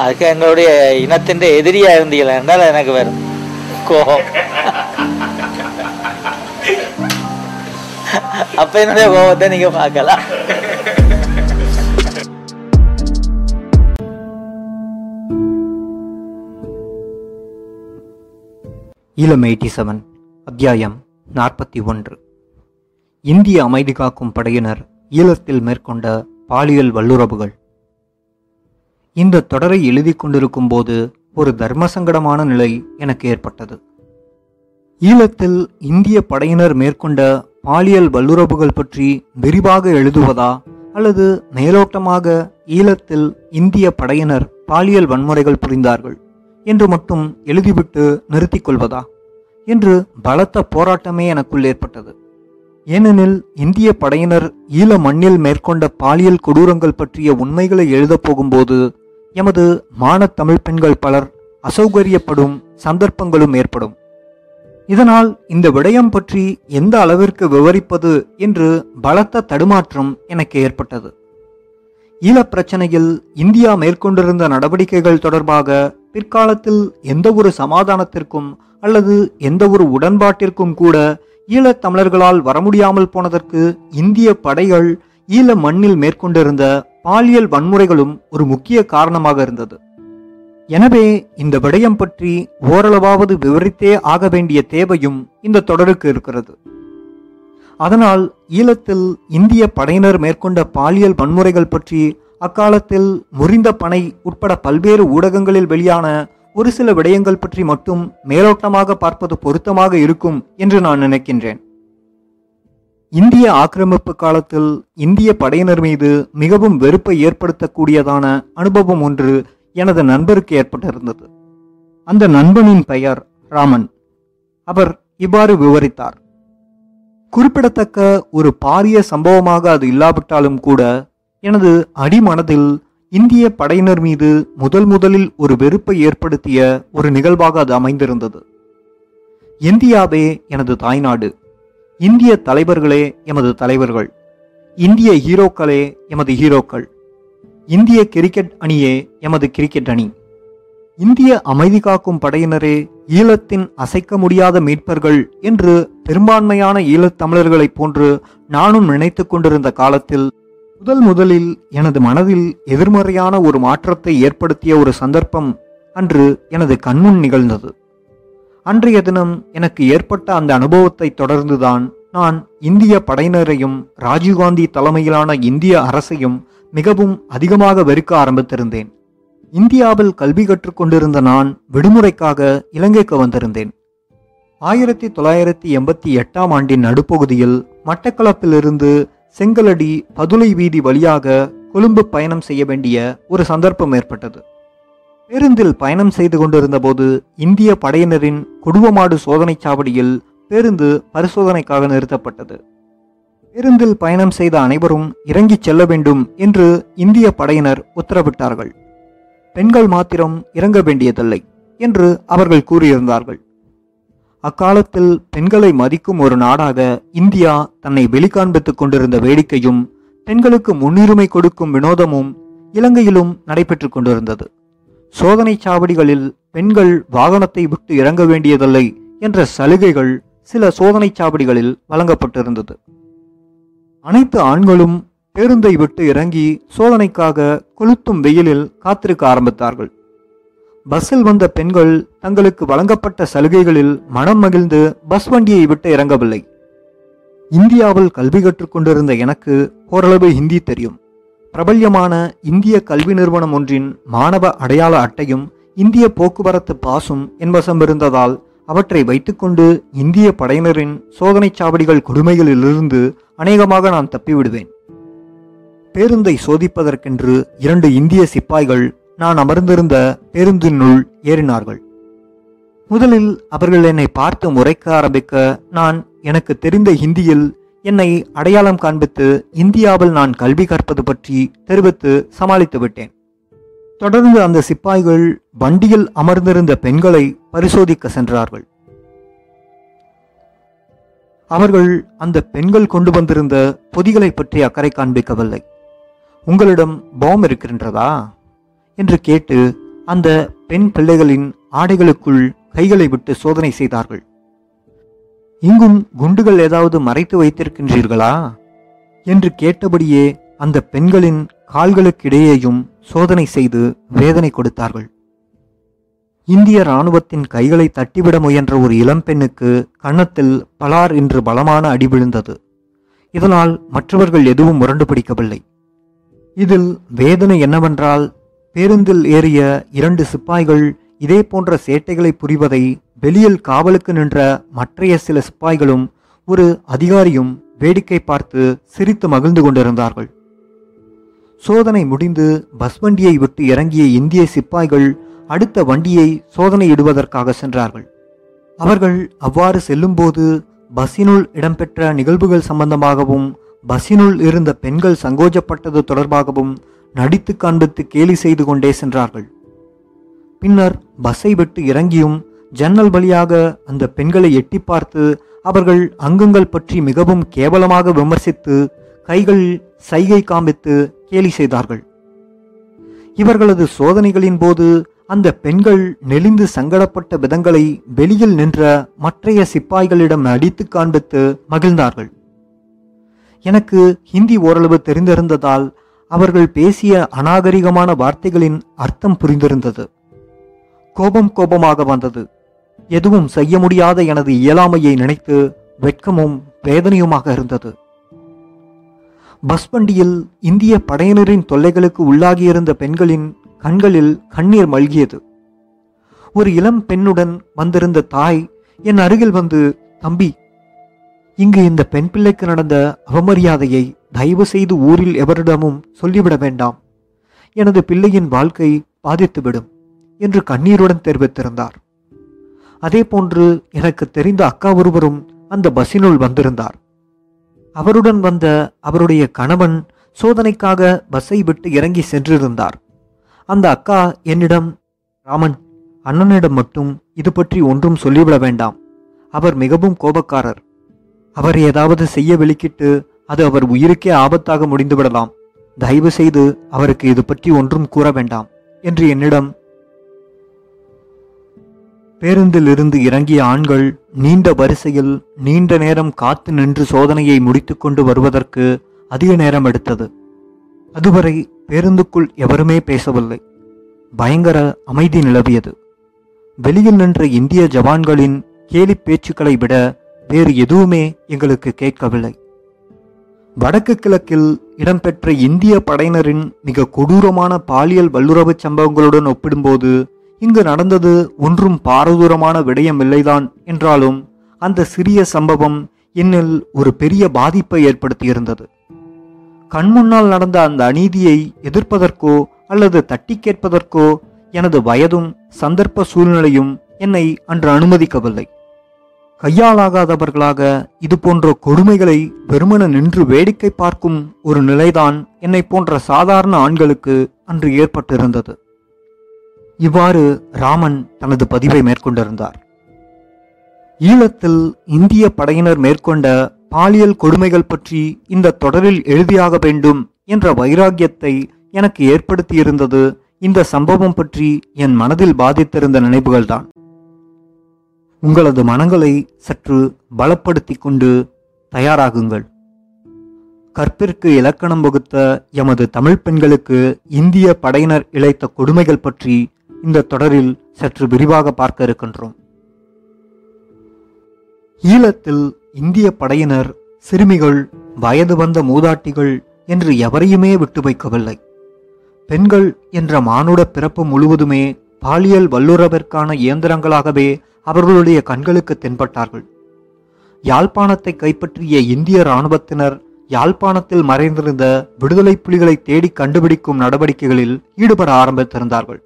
அதுக்கு எங்களுடைய இனத்தின் எதிரியா இருந்தீங்களா என்றால் எனக்கு வரும் கோபம். அப்ப என்னுடைய கோபத்தை நீங்க பார்க்கலாம். ஈழம் எயிட்டி செவன் அத்தியாயம் நாற்பத்தி ஒன்று. இந்திய அமைதி காக்கும் படையினர் ஈழத்தில் மேற்கொண்ட பாலியல் வல்லுறவுகள். இந்த தொடரை எழுதி கொண்டிருக்கும் போது ஒரு தர்மசங்கடமான நிலை எனக்கு ஏற்பட்டது. ஈழத்தில் இந்திய படையினர் மேற்கொண்ட பாலியல் வல்லுறவுகள் பற்றி விரிவாக எழுதுவதா அல்லது மேலோட்டமாக ஈழத்தில் இந்திய படையினர் பாலியல் வன்முறைகள் புரிந்தார்கள் என்று மட்டும் எழுதிவிட்டு நிறுத்திக் கொள்வதா என்று பலத்த போராட்டமே எனக்குள் ஏற்பட்டது. ஏனெனில் இந்திய படையினர் ஈழ மண்ணில் மேற்கொண்ட பாலியல் கொடூரங்கள் பற்றிய உண்மைகளை எழுதப் போகும்போது எமது மானத்தமிழ் பெண்கள் பலர் அசௌகரியப்படும் சந்தர்ப்பங்களும் ஏற்படும். இதனால் இந்த விடயம் பற்றி எந்த அளவிற்கு விவரிப்பது என்று பலத்த தடுமாற்றம் எனக்கு ஏற்பட்டது. ஈழப் பிரச்சனையில் இந்தியா மேற்கொண்டிருந்த நடவடிக்கைகள் தொடர்பாக பிற்காலத்தில் எந்த ஒரு சமாதானத்திற்கும் அல்லது எந்த ஒரு உடன்பாட்டிற்கும் கூட ஈழத் தமிழர்களால் வர முடியாமல் போனதற்கு இந்திய படைகள் ஈழ மண்ணில் மேற்கொண்டிருந்த பாலியல் வன்முறைகளும் ஒரு முக்கிய காரணமாக இருந்தது. எனவே இந்த விடயம் பற்றி ஓரளவாவது விவரித்தே ஆக வேண்டிய தேவையும் இந்த தொடருக்கு இருக்கிறது. அதனால் ஈழத்தில் இந்திய படையினர் மேற்கொண்ட பாலியல் வன்முறைகள் பற்றி அக்காலத்தில் முறிந்த பனை உட்பட பல்வேறு ஊடகங்களில் வெளியான ஒரு சில விடயங்கள் பற்றி மட்டும் மேலோட்டமாக பார்ப்பது பொருத்தமாக இருக்கும் என்று நான் நினைக்கின்றேன். இந்திய ஆக்கிரமிப்பு காலத்தில் இந்திய படையினர் மீது மிகவும் வெறுப்பை ஏற்படுத்தக்கூடியதான அனுபவம் ஒன்று எனது நண்பருக்கு ஏற்பட்டிருந்தது. அந்த நண்பனின் பெயர் ராமன். அவர் இவ்வாறு விவரித்தார். குறிப்பிடத்தக்க ஒரு பாரிய சம்பவமாக அது இல்லாவிட்டாலும் கூட எனது அடிமனதில் இந்திய படையினர் மீது முதல் முதலில் ஒரு வெறுப்பை ஏற்படுத்திய ஒரு நிகழ்வாக அது அமைந்திருந்தது. இந்தியாவே எனது தாய்நாடு. இந்திய தலைவர்களே எமது தலைவர்கள். இந்திய ஹீரோக்களே எமது ஹீரோக்கள். இந்திய கிரிக்கெட் அணியே எமது கிரிக்கெட் அணி. இந்திய அமைதி காக்கும் படையினரே ஈழத்தின் அசைக்க முடியாத மீட்பர்கள் என்று பெரும்பான்மையான ஈழத் தமிழர்களைப் போன்று நானும் நினைத்து கொண்டிருந்த காலத்தில் முதல் முதலில் எனது மனதில் எதிர்மறையான ஒரு மாற்றத்தை ஏற்படுத்திய ஒரு சந்தர்ப்பம் அன்று எனது கண்முன் நிகழ்ந்தது. அன்றைய தினம் எனக்கு ஏற்பட்ட அந்த அனுபவத்தை தொடர்ந்துதான் நான் இந்திய படையினரையும் ராஜீவ்காந்தி தலைமையிலான இந்திய அரசையும் மிகவும் அதிகமாக வெறுக்க ஆரம்பித்திருந்தேன். இந்தியாவில் கல்வி கற்றுக்கொண்டிருந்த நான் விடுமுறைக்காக இலங்கைக்கு வந்திருந்தேன். ஆயிரத்தி தொள்ளாயிரத்தி எண்பத்தி எட்டாம் ஆண்டின் நடுப்பகுதியில் மட்டக்களப்பிலிருந்து செங்கலடி பதுளை வீதி வழியாக கொழும்பு பயணம் செய்ய வேண்டிய ஒரு சந்தர்ப்பம் ஏற்பட்டது. பேருந்தில் பயணம் செய்து கொண்டிருந்த போது இந்திய படையினரின் குடுவமாடு சோதனைச் சாவடியில் பேருந்து பரிசோதனைக்காக நிறுத்தப்பட்டது. பேருந்தில் பயணம் செய்த அனைவரும் இறங்கிச் செல்ல வேண்டும் என்று இந்திய படையினர் உத்தரவிட்டார்கள். பெண்கள் மாத்திரம் இறங்க வேண்டியதில்லை என்று அவர்கள் கூறியிருந்தார்கள். அக்காலத்தில் பெண்களை மதிக்கும் ஒரு நாடாக இந்தியா தன்னை வெளிக்காண்பித்துக் கொண்டிருந்த வேடிக்கையும் பெண்களுக்கு முன்னுரிமை கொடுக்கும் வினோதமும் இலங்கையிலும் நடைபெற்றுக் கொண்டிருந்தது. சோதனைச் சாவடிகளில் பெண்கள் வாகனத்தை விட்டு இறங்க வேண்டியதில்லை என்ற சலுகைகள் சில சோதனைச் சாவடிகளில் வழங்கப்பட்டிருந்தது. அனைத்து ஆண்களும் பேருந்தை விட்டு இறங்கி சோதனைக்காக கொளுத்தும் வெயிலில் காத்திருக்க ஆரம்பித்தார்கள். பஸ்ஸில் வந்த பெண்கள் தங்களுக்கு வழங்கப்பட்ட சலுகைகளில் மனம் மகிழ்ந்து பஸ் வண்டியை விட்டு இறங்கவில்லை. இந்தியாவில் கல்வி கற்றுக்கொண்டிருந்த எனக்கு ஓரளவு ஹிந்தி தெரியும். பிரபல்யமான இந்திய கல்வி நிறுவனம் ஒன்றின் மாணவ அடையாள அட்டையும் இந்திய போக்குவரத்து பாசும் என்வசம் இருந்ததால் அவற்றை வைத்துக்கொண்டு இந்திய படையினரின் சோதனைச் சாவடிகள் கொடுமைகளிலிருந்து அநேகமாக நான் தப்பிவிடுவேன். பேருந்தை சோதிப்பதற்கென்று இரண்டு இந்திய சிப்பாய்கள் நான் அமர்ந்திருந்த பேருந்தினுள் ஏறினார்கள். முதலில் அவர்கள் என்னை பார்த்து முறைக்க ஆரம்பிக்க நான் எனக்கு தெரிந்த ஹிந்தியில் என்னை அடையாளம் காண்பித்து இந்தியாவில் நான் கல்வி கற்பது பற்றி தெரிவித்து சமாளித்து விட்டேன். தொடர்ந்து அந்த சிப்பாய்கள் வண்டியில் அமர்ந்திருந்த பெண்களை பரிசோதிக்க சென்றார்கள். அவர்கள் அந்த பெண்கள் கொண்டு வந்திருந்த பொதிகளை பற்றி அக்கறை காண்பிக்கவில்லை. உங்களிடம் பாம் இருக்கின்றதா? என்று கேட்டு அந்த பெண் பிள்ளைகளின் ஆடைகளுக்குள் கைகளை விட்டு சோதனை செய்தார்கள். இங்கும் குண்டுகள் ஏதாவது மறைத்து வைத்திருக்கின்றீர்களா? என்று கேட்டபடியே அந்த பெண்களின் கால்களுக்கிடையேயும் சோதனை செய்து வேதனை கொடுத்தார்கள். இந்திய ராணுவத்தின் கைகளை தட்டிவிட முயன்ற ஒரு இளம்பெண்ணுக்கு கன்னத்தில் பலார் என்று பலமான அடி விழுந்தது. இதனால் மற்றவர்கள் எதுவும் முரண்டு பிடிக்கவில்லை. இதில் வேதனை என்னவென்றால் பேருந்தில் ஏறிய இரண்டு சிப்பாய்கள் இதே போன்ற சேட்டைகளை புரிவதை வெளியில் காவலுக்கு நின்ற மற்றைய சில சிப்பாய்களும் ஒரு அதிகாரியும் வேடிக்கை பார்த்து சிரித்து மகிழ்ந்து கொண்டிருந்தார்கள். சோதனை முடிந்து பஸ் வண்டியை விட்டு இறங்கிய இந்திய சிப்பாய்கள் அடுத்த வண்டியை சோதனையிடுவதற்காக சென்றார்கள். அவர்கள் அவ்வாறு செல்லும்போது பஸ்ஸினுள் இடம்பெற்ற நிகழ்வுகள் சம்பந்தமாகவும் பஸ்ஸினுள் இருந்த பெண்கள் சங்கோஜப்பட்டது தொடர்பாகவும் நடித்து காண்பித்து கேலி செய்து கொண்டே சென்றார்கள். பின்னர் பஸ்ஸை விட்டு இறங்கியும் ஜன்னல் வழியாக அந்த பெண்களை எட்டி பார்த்து அவர்கள் அங்கங்கள் பற்றி மிகவும் கேவலமாக விமர்சித்து கைகள் சைகை காண்பித்து கேலி செய்தார்கள். இவர்களது சோதனைகளின் போது அந்த பெண்கள் நெளிந்து சங்கடப்பட்ட விதங்களை வெளியில் நின்ற மற்றைய சிப்பாய்களிடம் நடித்து காண்பித்து மகிழ்ந்தார்கள். எனக்கு ஹிந்தி ஓரளவு தெரிந்திருந்ததால் அவர்கள் பேசிய அநாகரிகமான வார்த்தைகளின் அர்த்தம் புரிந்திருந்தது. கோபம் கோபமாக வந்தது. எதுவும் செய்ய முடியாத எனது இயலாமையை நினைத்து வெட்கமும் வேதனையுமாக இருந்தது. பஸ் வண்டியில் இந்திய படையினரின் தொல்லைகளுக்கு உள்ளாகியிருந்த பெண்களின் கண்களில் கண்ணீர் மல்கியது. ஒரு இளம் பெண்ணுடன் வந்திருந்த தாய் என் அருகில் வந்து தம்பி இங்கு இந்த பெண் பிள்ளைக்கு நடந்த அவமரியாதையை தயவு செய்து ஊரில் எவரிடமும் சொல்லிவிட வேண்டாம். எனது பிள்ளையின் வாழ்க்கை பாதித்துவிடும் என்று கண்ணீருடன் தெரிவித்திருந்தார். அதே போன்று எனக்கு தெரிந்த அக்கா ஒருவரும் அந்த பஸ்ஸினுள் வந்திருந்தார். அவருடன் வந்த அவருடைய கணவன் சோதனைக்காக பஸ்ஸை விட்டு இறங்கி சென்றிருந்தார். அந்த அக்கா என்னிடம் ராமன் அண்ணனிடம் மட்டும் இது பற்றி ஒன்றும் சொல்லிவிட வேண்டாம். அவர் மிகவும் கோபக்காரர். அவர் ஏதாவது செய்ய வெளிக்கிட்டு அது அவர் உயிருக்கே ஆபத்தாக முடிந்துவிடலாம். தயவு செய்து அவருக்கு இது பற்றி ஒன்றும் கூற வேண்டாம் என்று என்னிடம் பேருந்தில் இருந்து இறங்கிய ஆண்கள் நீண்ட வரிசையில் நீண்ட நேரம் காத்து நின்று சோதனையை முடித்துக்கொண்டு வருவதற்கு அதிக நேரம் எடுத்தது. அதுவரை பேருந்துக்குள் எவருமே பேசவில்லை. பயங்கர அமைதி நிலவியது. வெளியில் நின்ற இந்திய ஜவான்களின் கேலி பேச்சுக்களை விட வேறு எதுவுமே எங்களுக்கு கேட்கவில்லை. வடக்கு கிழக்கில் இடம்பெற்ற இந்திய படையினரின் மிக கொடூரமான பாலியல் வல்லுறவு சம்பவங்களுடன் ஒப்பிடும்போது இங்கு நடந்தது ஒன்றும் பாரதூரமான விடயமில்லைதான் என்றாலும் அந்த சிறிய சம்பவம் என்னில் ஒரு பெரிய பாதிப்பை ஏற்படுத்தியிருந்தது. கண்முன்னால் நடந்த அந்த அநீதியை எதிர்ப்பதற்கோ அல்லது தட்டி கேட்பதற்கோ எனது வயதும் சந்தர்ப்ப சூழ்நிலையும் என்னை அன்று அனுமதிக்கவில்லை. கையாளாகாதவர்களாக இது போன்ற கொடுமைகளை வெறுமன நின்று வேடிக்கை பார்க்கும் ஒரு நிலைதான் என்னை போன்ற சாதாரண ஆண்களுக்கு அன்று ஏற்பட்டிருந்தது. இவ்வாறு ராமன் தனது பதிவை மேற்கொண்டிருந்தார். ஈழத்தில் இந்திய படையினர் மேற்கொண்ட பாலியல் கொடுமைகள் பற்றி இந்த தொடரில் எழுதியாக வேண்டும் என்ற வைராக்கியத்தை எனக்கு ஏற்படுத்தியிருந்தது இந்த சம்பவம் பற்றி என் மனதில் பாதித்திருந்த நினைவுகள்தான். உங்களது மனங்களை சற்று பலப்படுத்தி கொண்டு தயாராகுங்கள். கற்பிற்கு இலக்கணம் வகுத்த எமது தமிழ் பெண்களுக்கு இந்திய படையினர் இழைத்த கொடுமைகள் பற்றி இந்த தொடரில் சற்று விரிவாக பார்க்க இருக்கின்றோம். ஈழத்தில் இந்திய படையினர் சிறுமிகள் வயது வந்த மூதாட்டிகள் என்று எவரையுமே விட்டு வைக்கவில்லை. பெண்கள் என்ற மானுட பிறப்பு முழுவதுமே பாலியல் வல்லுறவிற்கான இயந்திரங்களாகவே அவர்களுடைய கண்களுக்கு தென்பட்டார்கள். யாழ்ப்பாணத்தை கைப்பற்றிய இந்திய இராணுவத்தினர் யாழ்ப்பாணத்தில் மறைந்திருந்த விடுதலை புலிகளை தேடி கண்டுபிடிக்கும் நடவடிக்கைகளில் ஈடுபட ஆரம்பித்திருந்தார்கள்.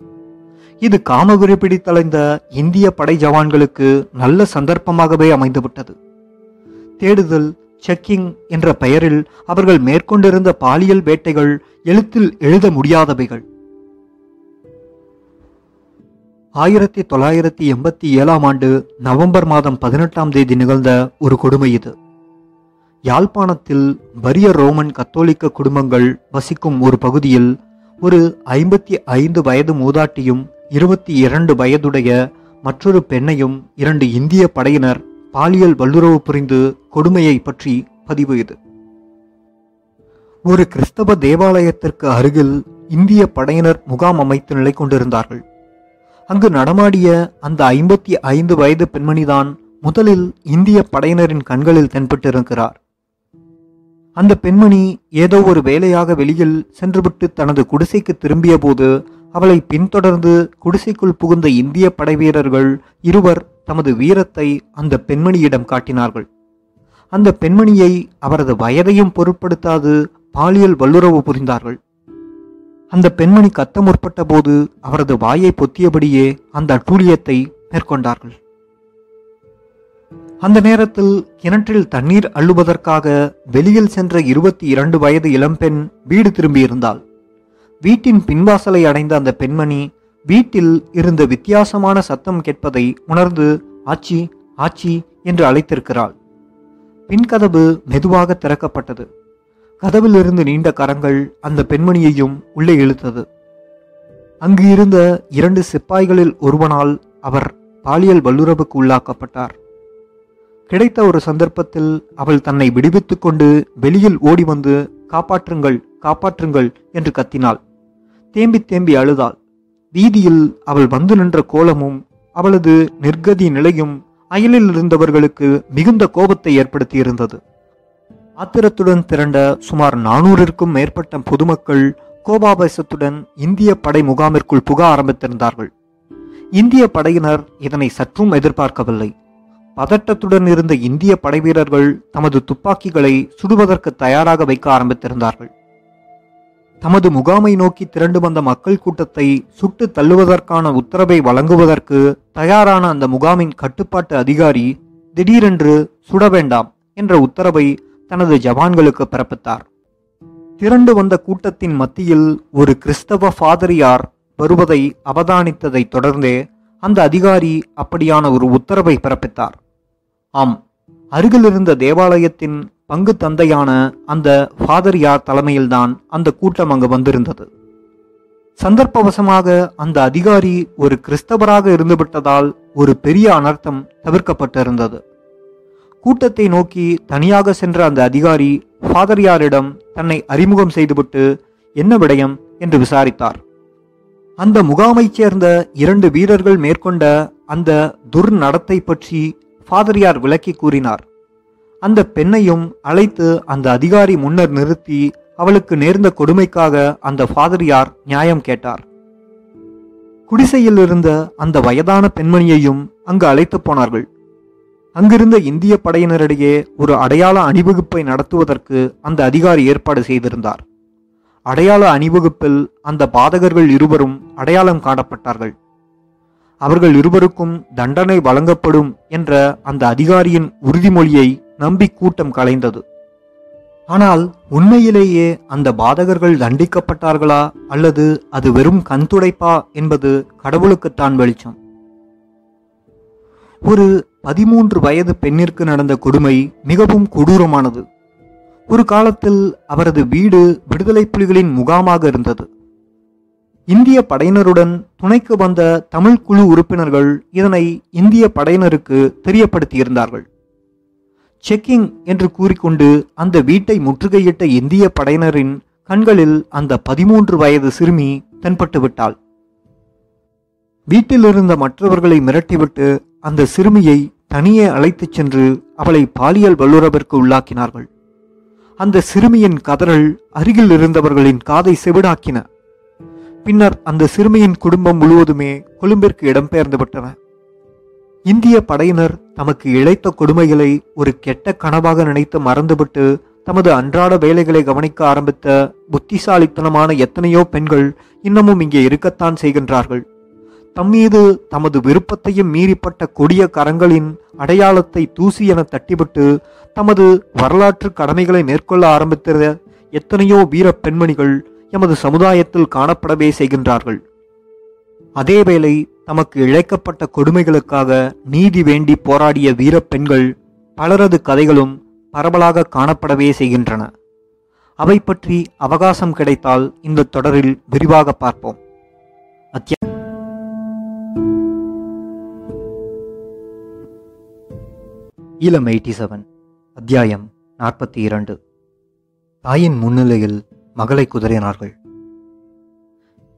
இது காமகுரி பிடித்தலைந்த இந்திய படை ஜவான்களுக்கு நல்ல சந்தர்ப்பமாகவே அமைந்துவிட்டது. தேடுதல் செக்கிங் என்ற பெயரில் அவர்கள் மேற்கொண்டிருந்த பாலியல் வேட்டைகள் எழுத்தில் எழுத முடியாதவைகள். ஆயிரத்தி தொள்ளாயிரத்தி எண்பத்தி ஏழாம் ஆண்டு நவம்பர் மாதம் பதினெட்டாம் தேதி நிகழ்ந்த ஒரு கொடுமை இது. யாழ்ப்பாணத்தில் வறிய ரோமன் கத்தோலிக்க குடும்பங்கள் வசிக்கும் ஒரு பகுதியில் ஒரு ஐம்பத்தி ஐந்து வயது மூதாட்டியும் இருபத்தி இரண்டு வயதுடைய மற்றொரு பெண்ணையும் இரண்டு இந்திய படையினர் பாலியல் வல்லுறவு புரிந்து கொடுமையை பற்றி பதிவு இது. ஒரு கிறிஸ்தவ தேவாலயத்திற்கு அருகில் இந்திய படையினர் முகாம் அமைத்து நிலை கொண்டிருந்தார்கள். அங்கு நடமாடிய அந்த ஐம்பத்தி ஐந்து வயது பெண்மணிதான் முதலில் இந்திய படையினரின் கண்களில் தென்பட்டிருக்கிறார். அந்த பெண்மணி ஏதோ ஒரு வேலையாக வெளியில் சென்றுவிட்டு தனது குடிசைக்கு திரும்பிய போது அவளை பின்தொடர்ந்து குடிசைக்குள் புகுந்த இந்திய படைவீரர்கள் இருவர் தமது வீரத்தை அந்த பெண்மணியிடம் காட்டினார்கள். அந்த பெண்மணியை அவரது வயதையும் பொருட்படுத்தாது பாலியல் வல்லுறவு புரிந்தார்கள். அந்த பெண்மணி கத்த முற்பட்ட போது அவரது வாயை பொத்தியபடியே அந்த அட்டூழியத்தை மேற்கொண்டார்கள். அந்த நேரத்தில் கிணற்றில் தண்ணீர் அள்ளுவதற்காக வெளியில் சென்ற இருபத்தி இரண்டு வயது இளம்பெண் வீடு திரும்பியிருந்தாள். வீட்டின் பின்வாசலை அடைந்த அந்த பெண்மணி வீட்டில் இருந்த வித்தியாசமான சத்தம் கேட்பதை உணர்ந்து ஆச்சி ஆச்சி என்று அழைத்திருக்கிறாள். பின்கதவு மெதுவாக திறக்கப்பட்டது. கதவிலிருந்து நீண்ட கரங்கள் அந்த பெண்மணியையும் உள்ளே இழுத்தது. அங்கு இருந்த இரண்டு சிப்பாய்களில் ஒருவனால் அவர் பாலியல் வல்லுறவுக்கு உள்ளாக்கப்பட்டார். கிடைத்த ஒரு சந்தர்ப்பத்தில் அவள் தன்னை விடுவித்துக் கொண்டு வெளியில் ஓடி வந்து காப்பாற்றுங்கள் காப்பாற்றுங்கள் என்று கத்தினாள். தேம்பி தேம்பி அழுதாள். வீதியில் அவள் வந்து நின்ற கோலமும் அவளது நிர்கதி நிலையும் அயலில் இருந்தவர்களுக்கு மிகுந்த கோபத்தை ஏற்படுத்தியிருந்தது. ஆத்திரத்துடன் திரண்ட சுமார் நானூறிற்கும் மேற்பட்ட பொதுமக்கள் கோபாபேசத்துடன் இந்திய படை முகாமிற்குள் புக ஆரம்பித்திருந்தார்கள். இந்திய படையினர் இதனை சற்றும் எதிர்பார்க்கவில்லை. பதட்டத்துடன் இருந்த இந்திய படைவீரர்கள் தமது துப்பாக்கிகளை சுடுவதற்கு தயாராக வைக்க ஆரம்பித்திருந்தார்கள். தமது முகாமை நோக்கி திரண்டு வந்த மக்கள் கூட்டத்தை சுட்டு தள்ளுவதற்கான உத்தரவை வழங்குவதற்கு தயாரான அந்த முகாமின் கட்டுப்பாட்டு அதிகாரி திடீரென்று சுட வேண்டாம் என்ற உத்தரவை தனது ஜவான்களுக்கு பிறப்பித்தார். திரண்டு வந்த கூட்டத்தின் மத்தியில் ஒரு கிறிஸ்தவ ஃபாதரியார் வருவதை அவதானித்ததை தொடர்ந்தே அந்த அதிகாரி அப்படியான ஒரு உத்தரவை பிறப்பித்தார். ஆம் அருகில் இருந்த தேவாலயத்தின் பங்கு தந்தையான அந்த ஃபாதரியார் தலைமையில்தான் அந்த கூட்டம் அங்கு வந்திருந்தது. சந்தர்ப்பவசமாக அந்த அதிகாரி ஒரு கிறிஸ்தவராக இருந்துவிட்டதால் ஒரு பெரிய அனர்த்தம் தவிர்க்கப்பட்டிருந்தது. கூட்டத்தை நோக்கி தனியாக சென்ற அந்த அதிகாரி ஃபாதரியாரிடம் தன்னை அறிமுகம் செய்துவிட்டு என்ன விடயம்? என்று விசாரித்தார். அந்த முகாமைச் சேர்ந்த இரண்டு வீரர்கள் மேற்கொண்ட அந்த துர்நடத்தை பற்றி ஃபாதரியார் விளக்கி கூறினார். அந்த பெண்ணையும் அழைத்து அந்த அதிகாரி முன்னர் நிறுத்தி அவளுக்கு நேர்ந்த கொடுமைக்காக அந்த ஃபாதரியார் நியாயம் கேட்டார். குடிசையில் இருந்த அந்த வயதான பெண்மணியையும் அங்கு அழைத்து போனார்கள். அங்கிருந்த இந்திய படையினரிடையே ஒரு அடையாள அணிவகுப்பை நடத்துவதற்கு அந்த அதிகாரி ஏற்பாடு செய்திருந்தார். அடையாள அணிவகுப்பில் அந்த பாதகர்கள் இருவரும் அடையாளம் காணப்பட்டார்கள். அவர்கள் இருவருக்கும் தண்டனை வழங்கப்படும் என்ற அந்த அதிகாரியின் உறுதிமொழியை நம்பி கூட்டம் கலைந்தது. ஆனால் உண்மையிலேயே அந்த பாதகர்கள் தண்டிக்கப்பட்டார்களா அல்லது அது வெறும் கண்துடைப்பா என்பது கடவுளுக்குத்தான் வெளிச்சம். ஒரு பதிமூன்று வயது பெண்ணிற்கு நடந்த கொடுமை மிகவும் கொடூரமானது. ஒரு காலத்தில் அவரது வீடு விடுதலை புலிகளின் முகாமாக இருந்தது. இந்திய படையினருடன் துணைக்கு வந்த தமிழ் குழு உறுப்பினர்கள் இதனை இந்திய படையினருக்கு தெரியப்படுத்தியிருந்தார்கள். செக்கிங் என்று கூறிக்கொண்டு அந்த வீட்டை முற்றுகையிட்ட இந்திய படையினரின் கண்களில் அந்த பதிமூன்று வயது சிறுமி தென்பட்டு விட்டாள். வீட்டில் இருந்த மற்றவர்களை மிரட்டிவிட்டு அந்த சிறுமியை தனியே அழைத்துச் சென்று அவளை பாலியல் வல்லுறவிற்கு உள்ளாக்கினார்கள். அந்த சிறுமியின் கதறல் அருகில் இருந்தவர்களின் காதை செவிடாக்கின. பின்னர் அந்த சிறுமியின் குடும்பம் முழுவதுமே கொழும்பிற்கு இடம்பெயர்ந்துவிட்டன. இந்திய படையினர் தமக்கு இழைத்த கொடுமைகளை ஒரு கெட்ட கனவாக நினைத்து மறந்துவிட்டு தமது அன்றாட வேலைகளை கவனிக்க ஆரம்பித்த புத்திசாலித்தனமான எத்தனையோ பெண்கள் இன்னமும் இங்கே இருக்கத்தான் செய்கின்றார்கள். தம்மீது தமது விருப்பத்தையும் மீறிப்பட்ட கொடிய கரங்களின் அடையாளத்தை தூசி என தட்டிவிட்டு தமது வரலாற்று கடமைகளை மேற்கொள்ள ஆரம்பித்த எத்தனையோ வீர பெண்மணிகள் எமது சமுதாயத்தில் காணப்படவே செய்கின்றார்கள். அதேவேளை தமக்கு இழைக்கப்பட்ட கொடுமைகளுக்காக நீதி வேண்டி போராடிய வீரப்பெண்கள் பலரது கதைகளும் பரவலாக காணப்படவே செய்கின்றன. அவை பற்றி அவகாசம் கிடைத்தால் இந்த தொடரில் விரிவாக பார்ப்போம். அத்தியா ஈழம் எயிட்டி செவன் அத்தியாயம் நாற்பத்தி இரண்டு. தாயின் முன்னிலையில் மகளை குதறினார்கள்.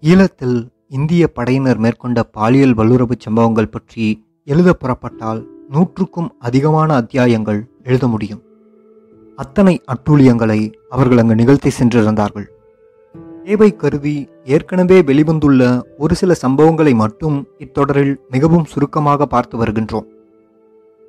ஈழத்தில் இந்திய படையினர் மேற்கொண்ட பாலியல் வல்லுறவு சம்பவங்கள் பற்றி எழுத புறப்பட்டால் நூற்றுக்கும் அதிகமான அத்தியாயங்கள் எழுத முடியும். அத்தனை அட்டூழியங்களை அவர்கள் அங்கு நிகழ்த்தி சென்றிருந்தார்கள். தேவை கருதி ஏற்கனவே வெளிவந்துள்ள ஒரு சில சம்பவங்களை மட்டும் இத்தொடரில் மிகவும் சுருக்கமாக பார்த்து வருகின்றோம்.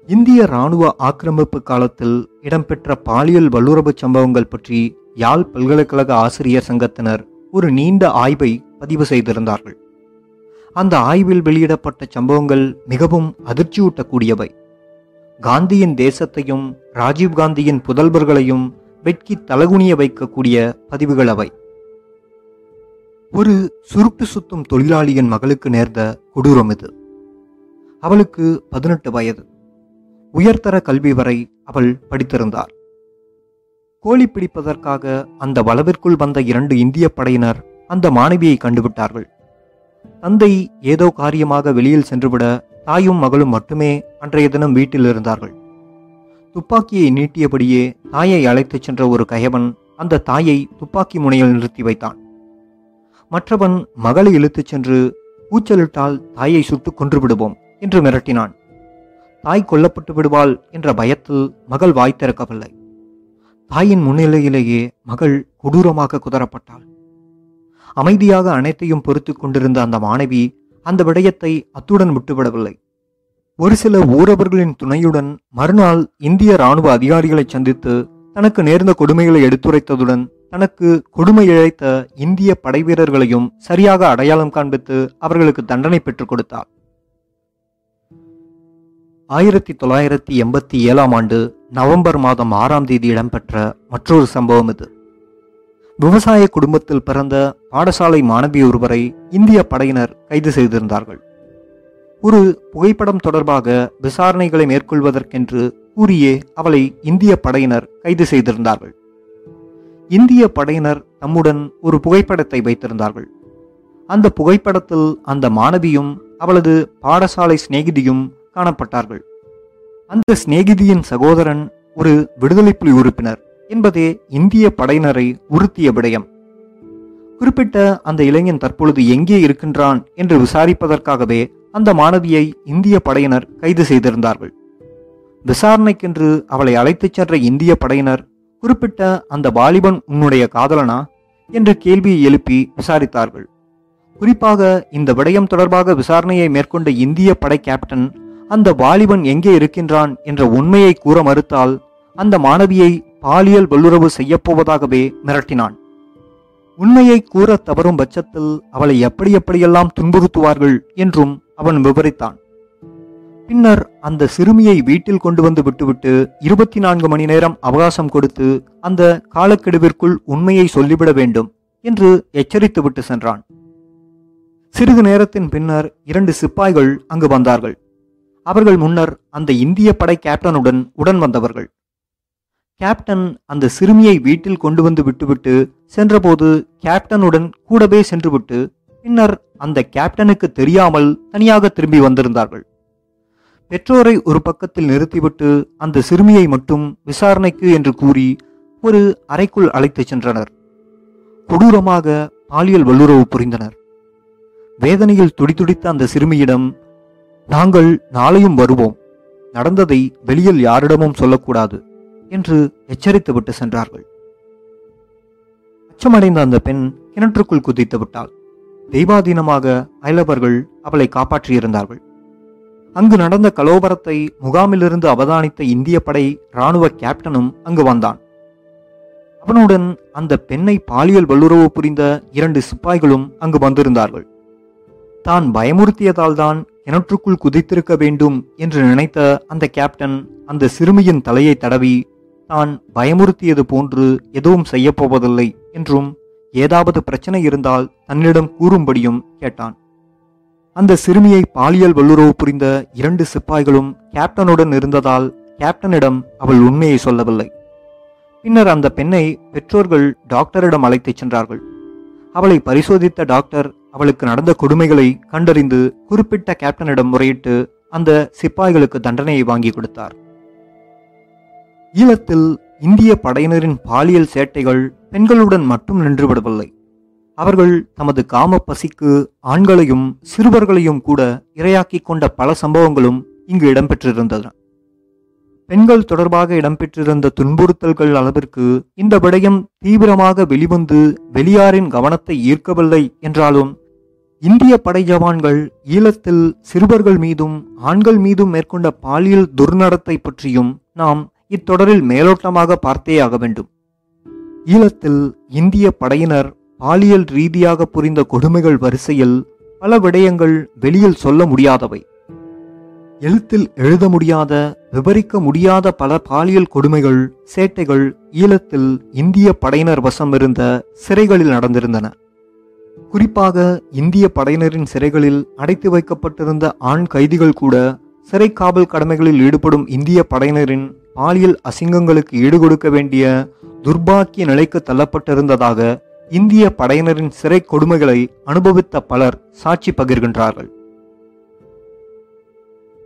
இந்திய இராணுவ ஆக்கிரமிப்பு காலத்தில் இடம்பெற்ற பாலியல் வல்லுறவு சம்பவங்கள் பற்றி யாழ் பல்கலைக்கழக ஆசிரியர் சங்கத்தினர் ஒரு நீண்ட ஆய்வை பதிவு செய்திருந்தார்கள். அந்த ஆய்வில் வெளியிடப்பட்ட சம்பவங்கள் மிகவும் அதிர்ச்சியூட்டக்கூடியவை. காந்தியின் தேசத்தையும் ராஜீவ்காந்தியின் புதல்வர்களையும் வெட்கி தலகுனிய வைக்கக்கூடிய பதிவுகள் அவை. ஒரு சுருட்டு சுத்தும் தொழிலாளியின் மகளுக்கு நேர்ந்த கொடூரம் இது. அவளுக்கு பதினெட்டு வயது. உயர்தர கல்வி வரை அவள் படித்திருந்தார். கோழி பிடிப்பதற்காக அந்த வளவிற்குள் வந்த இரண்டு இந்திய படையினர் அந்த மாணவியை கண்டுவிட்டார்கள். தந்தை ஏதோ காரியமாக வெளியில் சென்றுவிட தாயும் மகளும் மட்டுமே அன்றைய தினம் வீட்டில் இருந்தார்கள். துப்பாக்கியை நீட்டியபடியே தாயை அழைத்துச் சென்ற ஒரு கயவன் அந்த தாயை துப்பாக்கி முனையில் நிறுத்தி வைத்தான். மற்றவன் மகளை இழுத்துச் சென்று கூச்சலிட்டால் தாயை சுட்டு கொன்று விடுவோம் என்று மிரட்டினான். தாய் கொல்லப்பட்டு விடுவாள் என்ற பயத்தில் மகள் வாய் திறக்கவில்லை. தாயின் முன்னிலையிலேயே மகள் கொடூரமாக குதறப்பட்டாள். அமைதியாக அனைத்தையும் பொறுத்து கொண்டிருந்த அந்த மாணவி அந்த விடயத்தை அத்துடன் விட்டுவிடவில்லை. ஒரு சில ஊரவர்களின் துணையுடன் மறுநாள் இந்திய ராணுவ அதிகாரிகளை சந்தித்து தனக்கு நேர்ந்த கொடுமைகளை எடுத்துரைத்ததுடன் தனக்கு கொடுமை இழைத்த இந்திய படைவீரர்களையும் சரியாக அடையாளம் காண்பித்து அவர்களுக்கு தண்டனை பெற்றுக் கொடுத்தார் ஆயிரத்தி தொள்ளாயிரத்தி எண்பத்தி ஏழாம் ஆண்டு நவம்பர் மாதம் ஆறாம் தேதி இடம்பெற்ற மற்றொரு சம்பவம் இது. விவசாய குடும்பத்தில் பிறந்த பாடசாலை மாணவி ஒருவரை இந்திய படையினர் கைது செய்திருந்தார்கள். ஒரு புகைப்படம் தொடர்பாக விசாரணைகளை மேற்கொள்வதற்கென்று கூறியே அவளை இந்திய படையினர் கைது செய்திருந்தார்கள். இந்திய படையினர் தம்முடன் ஒரு புகைப்படத்தை வைத்திருந்தார்கள். அந்த புகைப்படத்தில் அந்த மாணவியும் அவளது பாடசாலை சிநேகிதியும் காணப்பட்டார்கள். அந்த சிநேகிதியின் சகோதரன் ஒரு விடுதலை புலி உறுப்பினர் என்பதே இந்திய படையினரை உறுத்திய விடயம். குறிப்பிட்ட அந்த இளைஞன் தற்பொழுது எங்கே இருக்கின்றான் என்று விசாரிப்பதற்காகவே அந்த மாணவியை இந்திய படையினர் கைது செய்திருந்தார்கள். விசாரணைக்கென்று அவளை அழைத்துச் சென்ற இந்திய படையினர் குறிப்பிட்ட அந்த வாலிபன் உன்னுடைய காதலனா? என்று கேள்வியை எழுப்பி விசாரித்தார்கள். குறிப்பாக இந்த விடயம் தொடர்பாக விசாரணையை மேற்கொண்ட இந்திய படை கேப்டன் அந்த வாலிபன் எங்கே இருக்கின்றான் என்ற உண்மையை கூற மறுத்தால் அந்த மாணவியை பாலியல் வல்லுறவு செய்யப்போவதாகவே மிரட்டினான். உண்மையை கூற தவறும் பட்சத்தில் அவளை எப்படி எப்படியெல்லாம் துன்புறுத்துவார்கள் என்றும் அவன் விவரித்தான். பின்னர் அந்த சிறுமியை வீட்டில் கொண்டு வந்து விட்டுவிட்டு இருபத்தி நான்கு மணி நேரம் அவகாசம் கொடுத்து அந்த காலக்கெடுவிற்குள் உண்மையை சொல்லிவிட வேண்டும் என்று எச்சரித்துவிட்டு சென்றான். சிறிது நேரத்தின் பின்னர் இரண்டு சிப்பாய்கள் அங்கு வந்தார்கள். அவர்கள் முன்னர் அந்த இந்திய படை கேப்டனுடன் உடன் வந்தவர்கள். கேப்டன் அந்த சிறுமியை வீட்டில் கொண்டு வந்து விட்டுவிட்டு சென்றபோது கேப்டனுடன் கூடவே சென்றுவிட்டு பின்னர் அந்த கேப்டனுக்கு தெரியாமல் தனியாக திரும்பி வந்திருந்தார்கள். பெற்றோரை ஒரு பக்கத்தில் நிறுத்திவிட்டு அந்த சிறுமியை மட்டும் விசாரணைக்கு என்று கூறி ஒரு அறைக்குள் அழைத்துச் சென்றனர். கொடூரமாக பாலியல் வல்லுறவு புரிந்தனர். வேதனையில் துடிதுடித்த அந்த சிறுமியிடம் நாங்கள் நாளையும் வருவோம். நடந்ததை வெளியில் யாரிடமும் சொல்லக்கூடாது என்று எச்சரித்துவிட்டு சென்றார்கள். அச்சமடைந்த அந்த பெண் கிணற்றுக்குள் குதித்து விட்டாள். தெய்வாதீனமாக அயலவர்கள் அவளை காப்பாற்றியிருந்தார்கள். அங்கு நடந்த கலோபரத்தை முகாமிலிருந்து அவதானித்த இந்திய படை இராணுவ கேப்டனும் அங்கு வந்தான். அவனுடன் அந்த பெண்ணை பாலியல் வல்லுறவு புரிந்த இரண்டு சிப்பாய்களும் அங்கு வந்திருந்தார்கள். தான் பயமுறுத்தியதால் தான் கிணற்றுக்குள் குதித்திருக்க வேண்டும் என்று நினைத்த அந்த கேப்டன் அந்த சிறுமியின் தலையை தடவி தான் பயமுறுத்தியது போன்று எதுவும் செய்யப்போவதில்லை என்றும் ஏதாவது பிரச்சனை இருந்தால் தன்னிடம் கூறும்படியும் கேட்டான். அந்த சிறுமியை பாலியல் வல்லுறவு புரிந்த இரண்டு சிப்பாய்களும் கேப்டனுடன் இருந்ததால் கேப்டனிடம் அவள் உண்மையை சொல்லவில்லை. பின்னர் அந்த பெண்ணை பெற்றோர்கள் டாக்டரிடம் அழைத்துச் சென்றார்கள். அவளை பரிசோதித்த டாக்டர் அவளுக்கு நடந்த கொடுமைகளை கண்டறிந்து குறிப்பிட்ட கேப்டனிடம் முறையிட்டு அந்த சிப்பாய்களுக்கு தண்டனையை வாங்கி கொடுத்தார். ஈழத்தில் இந்திய படையினரின் பாலியல் சேட்டைகள் பெண்களுடன் மட்டும் நின்றுவிடவில்லை அவர்கள் தமது காம பசிக்கு ஆண்களையும் சிறுவர்களையும் கூட இரையாக்கிக் கொண்ட பல சம்பவங்களும் இங்கு இடம்பெற்றிருந்தன. பெண்கள் தொடர்பாக இடம்பெற்றிருந்த துன்புறுத்தல்கள் அளவிற்கு இந்த விடயம் தீவிரமாக வெளிவந்து வெளியாரின் கவனத்தை ஈர்க்கவில்லை என்றாலும் இந்திய படை ஜவான்கள் ஈழத்தில் சிறுவர்கள் மீதும் ஆண்கள் மீதும் மேற்கொண்ட பாலியல் துர்நடத்தை பற்றியும் நாம் இத்தொடரில் மேலோட்டமாக பார்த்தேயாக வேண்டும். ஈழத்தில் இந்திய படையினர் பாலியல் ரீதியாக புரிந்த கொடுமைகள் வரிசையில் பல விடயங்கள் வெளியில் சொல்ல முடியாதவை. எழுத்தில் எழுத முடியாத விவரிக்க முடியாத பல பாலியல் கொடுமைகள் சேட்டைகள் ஈழத்தில் இந்திய படையினர் வசம் இருந்த சிறைகளில் நடந்திருந்தன. குறிப்பாக இந்திய படையினரின் சிறைகளில் அடைத்து வைக்கப்பட்டிருந்த ஆண் கைதிகள் கூட சிறை காவல் கடமைகளில் ஈடுபடும் இந்திய படையினரின் பாலியல் அசிங்கங்களுக்கு ஈடுகொடுக்க வேண்டிய துர்பாக்கிய நிலைக்கு தள்ளப்பட்டிருந்ததாக இந்திய படையினரின் சிறை கொடுமைகளை அனுபவித்த பலர் சாட்சி பகிர்கின்றார்கள்.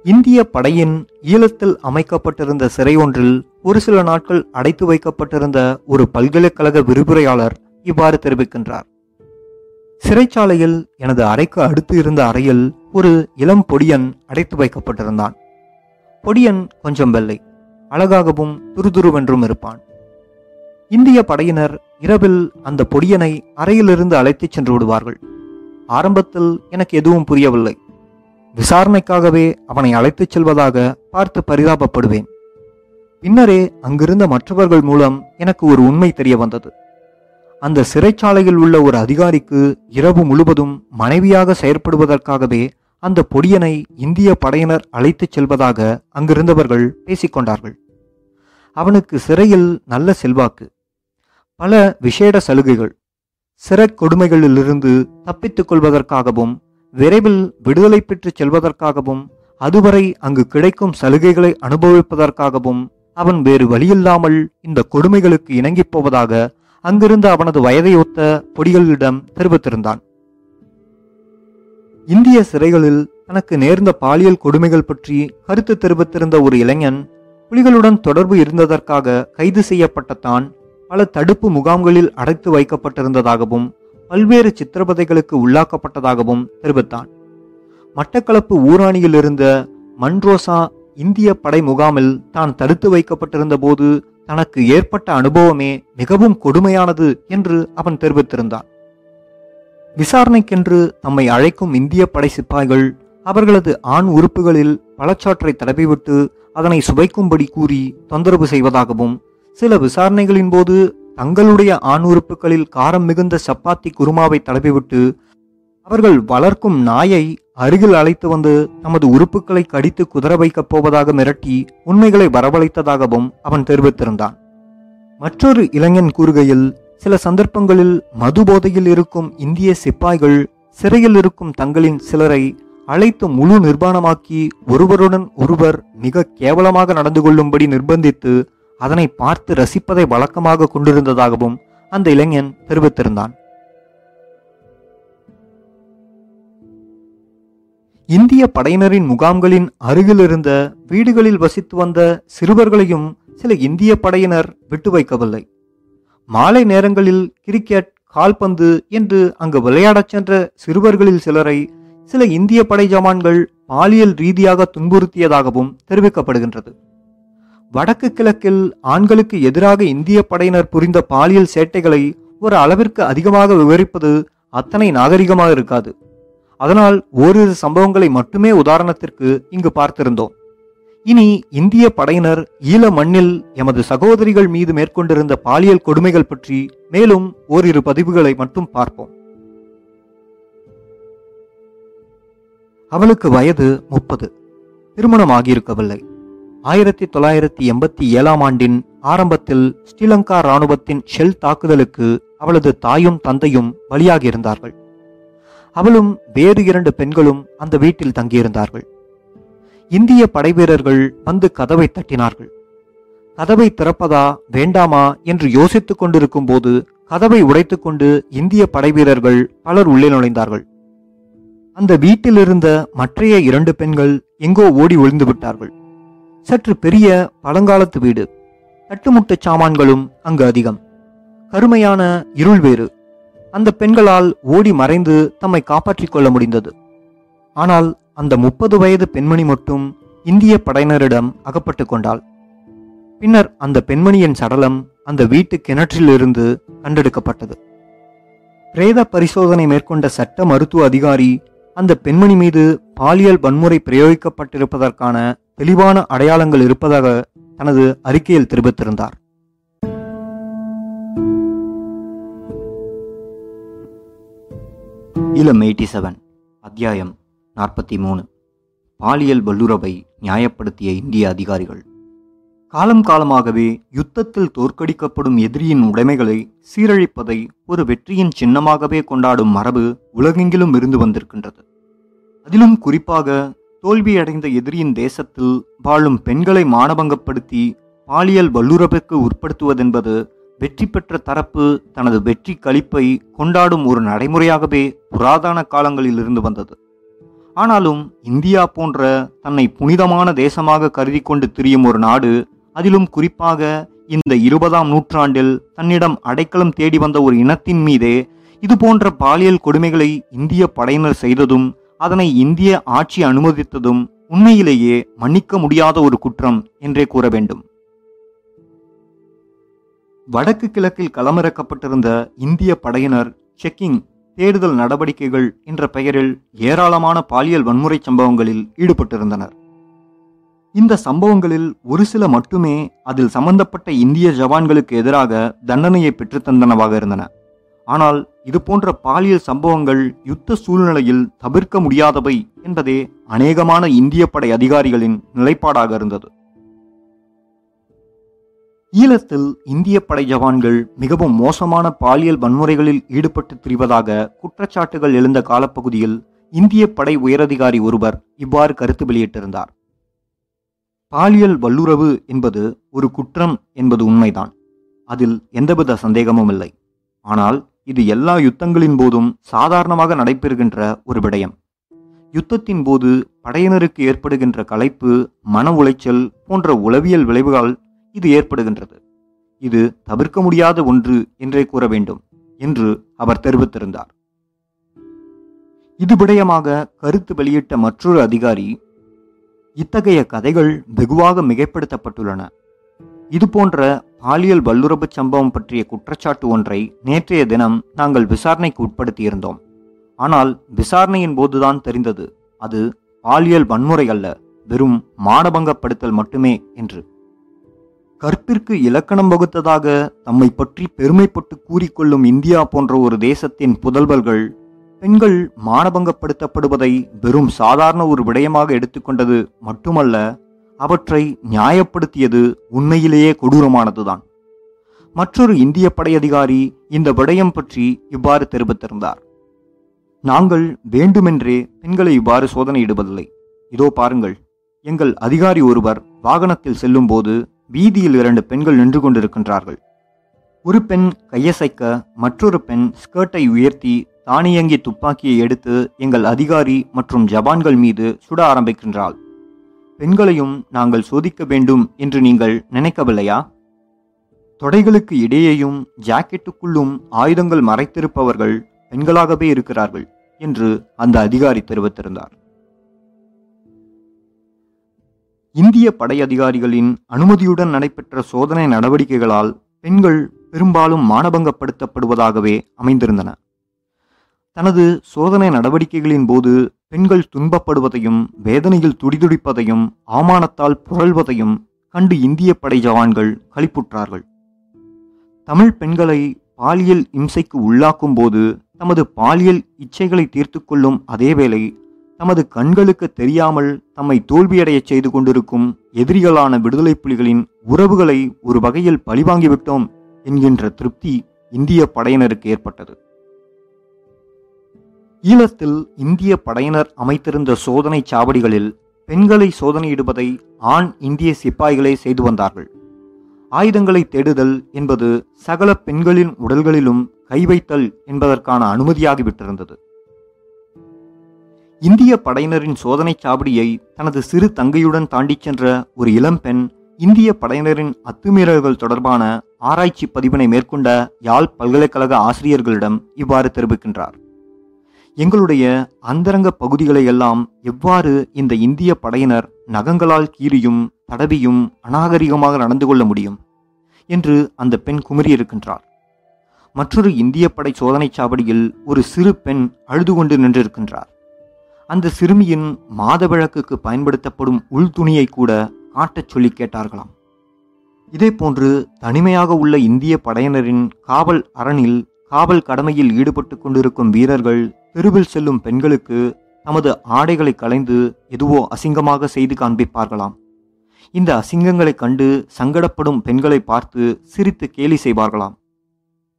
இந்திய படையின் ஈழத்தில் அமைக்கப்பட்டிருந்த சிறை ஒன்றில் ஒரு சில நாட்கள் அடைத்து வைக்கப்பட்டிருந்த ஒரு பல்கலைக்கழக விரிவுரையாளர் இவ்வாறு தெரிவிக்கின்றார். சிறைச்சாலையில் எனது அறைக்கு அடுத்து இருந்த அறையில் ஒரு இளம் பொடியன் அடைத்து வைக்கப்பட்டிருந்தான். பொடியன் கொஞ்சம் வெள்ளை அழகாகவும் துருதுருவென்றும் இருப்பான். இந்திய படையினர் இரவில் அந்த பொடியனை அறையிலிருந்து அழைத்துச் சென்று விடுவார்கள். ஆரம்பத்தில் எனக்கு எதுவும் புரியவில்லை. விசாரணைக்காகவே அவனை அழைத்துச் செல்வதாக பார்த்து பரிதாபப்படுவேன். பின்னரே அங்கிருந்த மற்றவர்கள் மூலம் எனக்கு ஒரு உண்மை தெரிய வந்தது. அந்த சிறைச்சாலையில் உள்ள ஒரு அதிகாரிக்கு இரவு முழுவதும் மனைவியாக செயற்படுவதற்காகவே அந்த பொடியனை இந்திய படையினர் அழைத்துச் செல்வதாக அங்கிருந்தவர்கள் பேசிக்கொண்டார்கள் அவனுக்கு சிறையில் நல்ல செல்வாக்கு பல விசேட சலுகைகள் சிறை கொடுமைகளிலிருந்து தப்பித்துக் கொள்வதற்காகவும் விரைவில் விடுதலை பெற்று செல்வதற்காகவும் அதுவரை அங்கு கிடைக்கும் சலுகைகளை அனுபவிப்பதற்காகவும் அவன் வேறு வழியில்லாமல் இந்த கொடுமைகளுக்கு இணங்கிப் போவதாக அங்கிருந்த அவனது வயதையொத்த பொடிகளிடம் தெரிவித்திருந்தான். இந்திய சிறைகளில் தனக்கு நேர்ந்த பாலியல் கொடுமைகள் பற்றி கருத்து தெரிவித்திருந்த ஒரு இளைஞன் புலிகளுடன் தொடர்பு இருந்ததற்காக கைது செய்யப்பட்ட தான் பல தடுப்பு முகாம்களில் அடைத்து வைக்கப்பட்டிருந்ததாகவும் பல்வேறு சித்திரவதைகளுக்கு உள்ளாக்கப்பட்டதாகவும் தெரிவித்தான். மட்டக்களப்பு ஊராணியில் இருந்த மன்ரோசா இந்திய படை முகாமில் தான் தடுத்து வைக்கப்பட்டிருந்த போது தனக்கு ஏற்பட்ட அனுபவமே மிகவும் கொடுமையானது என்று அவன் தெரிவித்திருந்தான். விசாரணைக்கென்று தம்மை அழைக்கும் இந்திய படை சிப்பாய்கள் அவர்களது ஆண் உறுப்புகளில் பழச்சாற்றை தடவிவிட்டு அதனை சுவைக்கும்படி கூறி தொந்தரவு செய்வதாகவும் சில விசாரணைகளின் போது தங்களுடைய ஆண் உறுப்புகளில் காரம் மிகுந்த சப்பாத்தி குருமாவை தடவிவிட்டு அவர்கள் வளர்க்கும் நாயை அருகில் அழைத்து வந்து தமது உறுப்புகளை கடித்து குதற வைக்கப் போவதாக மிரட்டி உண்மைகளை வரவழைத்ததாகவும் அவன் தெரிவித்திருந்தான். மற்றொரு இளைஞன் கூறுகையில் சில சந்தர்ப்பங்களில் மது போதையில் இருக்கும் இந்திய சிப்பாய்கள் சிறையில் இருக்கும் தங்களின் சிலரை அழைத்து முழு நிர்வாணமாக்கி ஒருவருடன் ஒருவர் மிக கேவலமாக நடந்து கொள்ளும்படி நிர்பந்தித்து அதனை பார்த்து ரசிப்பதை வழக்கமாக கொண்டிருந்ததாகவும் அந்த இளைஞன் தெரிவித்திருந்தான். இந்திய படையினரின் முகாம்களின் அருகில் இருந்த வீடுகளில் வசித்து வந்த சிறுவர்களையும் சில இந்திய படையினர் விட்டு வைக்கவில்லை. மாலை நேரங்களில் கிரிக்கெட் கால்பந்து என்று அங்கு விளையாடச் சென்ற சிறுவர்களில் சிலரை சில இந்திய படை ஜவான்கள் பாலியல் ரீதியாக துன்புறுத்தியதாகவும் தெரிவிக்கப்படுகின்றது. வடக்கு கிழக்கில் ஆண்களுக்கு எதிராக இந்திய படையினர் புரிந்த பாலியல் சேட்டைகளை ஒரு அளவிற்கு அதிகமாக விவரிப்பது அத்தனை நாகரிகமாக இருக்காது. அதனால் ஓரிரு சம்பவங்களை மட்டுமே உதாரணத்திற்கு இங்கு பார்த்திருந்தோம். இனி இந்திய படையினர் ஈழ மண்ணில் எமது சகோதரிகள் மீது மேற்கொண்டிருந்த பாலியல் கொடுமைகள் பற்றி மேலும் ஓரிரு பதிவுகளை மட்டும் பார்ப்போம். அவளுக்கு வயது முப்பது. திருமணம் ஆகியிருக்கவில்லை. ஆயிரத்தி தொள்ளாயிரத்தி எண்பத்தி ஏழாம் ஆண்டின் ஆரம்பத்தில் ஸ்ரீலங்கா இராணுவத்தின் ஷெல் தாக்குதலுக்கு அவளது தாயும் தந்தையும் பலியாகியிருந்தார்கள். அவளும் வேறு இரண்டு பெண்களும் அந்த வீட்டில் தங்கியிருந்தார்கள். இந்திய படைவீரர்கள் வந்து கதவை தட்டினார்கள். கதவை திறப்பதா வேண்டாமா என்று யோசித்துக் கொண்டிருக்கும் போது கதவை உடைத்துக்கொண்டு இந்திய படைவீரர்கள் பலர் உள்ளே நுழைந்தார்கள். அந்த வீட்டில் இருந்த மற்றைய இரண்டு பெண்கள் எங்கோ ஓடி ஒளிந்து விட்டார்கள். சற்று பெரிய பழங்காலத்து வீடு. தட்டுமுட்டு சாமான்களும் அங்கு அதிகம். கருமையான இருள் வேறு. அந்த பெண்களால் ஓடி மறைந்து தம்மை காப்பாற்றிக் கொள்ள முடிந்தது. ஆனால் அந்த முப்பது வயது பெண்மணி மட்டும் இந்திய படையினரிடம் அகப்பட்டு கொண்டாள். பின்னர் அந்த பெண்மணியின் சடலம் அந்த வீட்டு கிணற்றிலிருந்து கண்டெடுக்கப்பட்டது. பிரேத பரிசோதனை மேற்கொண்ட சட்ட மருத்துவ அதிகாரி அந்த பெண்மணி மீது பாலியல் வன்முறை பிரயோகிக்கப்பட்டிருப்பதற்கான தெளிவான அடையாளங்கள் இருப்பதாக தனது அறிக்கையில் தெரிவித்திருந்தார். இளம் எயிட்டி செவன் அத்தியாயம் நாற்பத்தி மூணு பாலியல் வல்லுறவை நியாயப்படுத்திய இந்திய அதிகாரிகள். காலம் காலமாகவே யுத்தத்தில் தோற்கடிக்கப்படும் எதிரியின் உடைமைகளை சீரழிப்பதை ஒரு வெற்றியின் சின்னமாகவே கொண்டாடும் மரபு உலகெங்கிலும் இருந்து வந்திருக்கின்றது. அதிலும் குறிப்பாக தோல்வியடைந்த எதிரியின் தேசத்தில் வாழும் பெண்களை மானபங்கப்படுத்தி பாலியல் வல்லுறவுக்கு உட்படுத்துவதென்பது வெற்றி பெற்ற தரப்பு தனது வெற்றி கழிப்பை கொண்டாடும் ஒரு நடைமுறையாகவே புராதன காலங்களில் இருந்து வந்தது. ஆனாலும் இந்தியா போன்ற தன்னை புனிதமான தேசமாக கருதி கொண்டு திரியும் ஒரு நாடு அதிலும் குறிப்பாக இந்த இருபதாம் நூற்றாண்டில் தன்னிடம் அடைக்கலம் தேடி வந்த ஒரு இனத்தின் மீதே இதுபோன்ற பாலியல் கொடுமைகளை இந்திய படையினர் செய்ததும் அதனை இந்திய ஆட்சி அனுமதித்ததும் உண்மையிலேயே மன்னிக்க முடியாத ஒரு குற்றம் என்றே கூற வேண்டும். வடக்கு கிழக்கில் களமிறக்கப்பட்டிருந்த இந்திய படையினர் செக்கிங் தேடுதல் நடவடிக்கைகள் என்ற பெயரில் ஏராளமான பாலியல் வன்முறை சம்பவங்களில் ஈடுபட்டிருந்தனர். இந்த சம்பவங்களில் ஒரு சில மட்டுமே அதில் சம்பந்தப்பட்ட இந்திய ஜவான்களுக்கு எதிராக தண்டனையை பெற்றுத்தந்தனவாக இருந்தன. ஆனால் இது போன்ற பாலியல் சம்பவங்கள் யுத்த சூழ்நிலையில் தவிர்க்க முடியாதவை என்பதே அநேகமான இந்திய படை அதிகாரிகளின் நிலைப்பாடாக இருந்தது. ஈழத்தில் இந்திய படை ஜவான்கள் மிகவும் மோசமான பாலியல் வன்முறைகளில் ஈடுபட்டு திரிவதாக குற்றச்சாட்டுகள் எழுந்த காலப்பகுதியில் இந்திய படை உயரதிகாரி ஒருவர் இவ்வாறு கருத்து வெளியிட்டிருந்தார். பாலியல் வல்லுறவு என்பது ஒரு குற்றம் என்பது உண்மைதான். அதில் எந்தவித சந்தேகமும் இல்லை. ஆனால் இது எல்லா யுத்தங்களின் போதும் சாதாரணமாக நடைபெறுகின்ற ஒரு விடயம். யுத்தத்தின் போது படையினருக்கு ஏற்படுகின்ற களைப்பு மன உளைச்சல் போன்ற உளவியல் விளைவுகள் இது ஏற்படுகின்றது. இது தவிர்க்க முடியாத ஒன்று என்றே கூற வேண்டும் என்று அவர் தெரிவித்திருந்தார். இது விடயமாக கருத்து வெளியிட்ட மற்றொரு அதிகாரி இத்தகைய கதைகள் வெகுவாக மிகைப்படுத்தப்பட்டுள்ளன. இது போன்ற பாலியல் வல்லுறவு சம்பவம் பற்றிய குற்றச்சாட்டு ஒன்றை நேற்றைய தினம் நாங்கள் விசாரணைக்கு உட்படுத்தியிருந்தோம். ஆனால் விசாரணையின் போதுதான் தெரிந்தது அது பாலியல் வன்முறை அல்ல வெறும் மானபங்கப்படுத்தல் மட்டுமே என்று. கற்பிற்கு இலக்கணம் வகுத்ததாக தம்மை பற்றி பெருமைப்பட்டு கூறிக்கொள்ளும் இந்தியா போன்ற ஒரு தேசத்தின் புதல்வர்கள் பெண்கள் மானபங்கப்படுத்தப்படுவதை வெறும் சாதாரண ஒரு விடயமாக எடுத்துக்கொண்டது மட்டுமல்ல அவற்றை நியாயப்படுத்தியது உண்மையிலேயே கொடூரமானதுதான். மற்றொரு இந்திய படை அதிகாரி இந்த விடயம் பற்றி இவ்வாறு தெரிவித்திருந்தார். நாங்கள் வேண்டுமென்றே பெண்களை இவ்வாறு சோதனையிடுவதில்லை. இதோ பாருங்கள் எங்கள் அதிகாரி ஒருவர் வாகனத்தில் செல்லும்போது வீதியில் இரண்டு பெண்கள் நின்று கொண்டிருக்கின்றார்கள். ஒரு பெண் கையசைக்க மற்றொரு பெண் ஸ்கர்ட்டை உயர்த்தி தானியங்கி துப்பாக்கியை எடுத்து எங்கள் அதிகாரி மற்றும் ஜபான்கள் மீது சுட ஆரம்பிக்கின்றாள். பெண்களையும் நாங்கள் சோதிக்க வேண்டும் என்று நீங்கள் நினைக்கவில்லையா? தொடைகளுக்கு இடையேயும் ஜாக்கெட்டுக்குள்ளும் ஆயுதங்கள் மறைத்திருப்பவர்கள் பெண்களாகவே இருக்கிறார்கள் என்று அந்த அதிகாரி தெரிவித்திருந்தார். இந்திய படை அதிகாரிகளின் அனுமதியுடன் நடைபெற்ற சோதனை நடவடிக்கைகளால் பெண்கள் பெரும்பாலும் மானபங்கப்படுத்தப்படுவதாகவே அமைந்திருந்தன. தனது சோதனை நடவடிக்கைகளின் போது பெண்கள் துன்பப்படுவதையும் வேதனையில் துடிதுடிப்பதையும் அவமானத்தால் புரள்வதையும் கண்டு இந்திய படை ஜவான்கள் களிப்புற்றார்கள் தமிழ் பெண்களை பாலியல் இம்சைக்கு உள்ளாக்கும் போது தமது பாலியல் இச்சைகளை தீர்த்து கொள்ளும் அதேவேளை தமது கண்களுக்கு தெரியாமல் தம்மை தோல்வியடையச் செய்து கொண்டிருக்கும் எதிரிகளான விடுதலை புலிகளின் உறவுகளை ஒரு வகையில் பழிவாங்கிவிட்டோம் என்கின்ற திருப்தி இந்திய படையினருக்கு ஏற்பட்டது. ஈழத்தில் இந்திய படையினர் அமைத்திருந்த சோதனை சாவடிகளில் பெண்களை சோதனையிடுவதை ஆண் இந்திய சிப்பாய்களே செய்து வந்தார்கள். ஆயுதங்களை தேடுதல் என்பது சகல பெண்களின் உடல்களிலும் கை வைத்தல் என்பதற்கான அனுமதியாகிவிட்டிருந்தது. இந்திய படையினரின் சோதனை சாவடியை தனது சிறு தங்கையுடன் தாண்டிச் சென்ற ஒரு இளம்பெண் இந்திய படையினரின் அத்துமீறல்கள் தொடர்பான ஆராய்ச்சி பதிவினை மேற்கொண்ட யாழ் பல்கலைக்கழக ஆசிரியர்களிடம் இவ்வாறு தெரிவிக்கின்றார். எங்களுடைய அந்தரங்க பகுதிகளை எல்லாம் எவ்வாறு இந்த இந்திய படையினர் நகங்களால் கீறியும் தடவியும் அநாகரிகமாக நடந்து கொள்ள முடியும்? என்று அந்த பெண் குமரியிருக்கின்றார் மற்றொரு இந்திய படை சோதனைச் சாவடியில் ஒரு சிறு பெண் அழுது கொண்டு நின்றிருக்கின்றார். அந்த சிறுமியின் மாதவிளக்குக்கு பயன்படுத்தப்படும் உள்துணியை கூட காட்டச் சொல்லி கேட்டார்களாம். இதேபோன்று தனிமையாக உள்ள இந்திய படையினரின் காவல் அரணில் காவல் கடமையில் ஈடுபட்டு கொண்டிருக்கும் வீரர்கள் தெருவில் செல்லும் பெண்களுக்கு தமது ஆடைகளை களைந்து எதுவோ அசிங்கமாக செய்து காண்பிப்பார்களாம். இந்த அசிங்கங்களைக் கண்டு சங்கடப்படும் பெண்களை பார்த்து சிரித்து கேலி செய்வார்களாம்.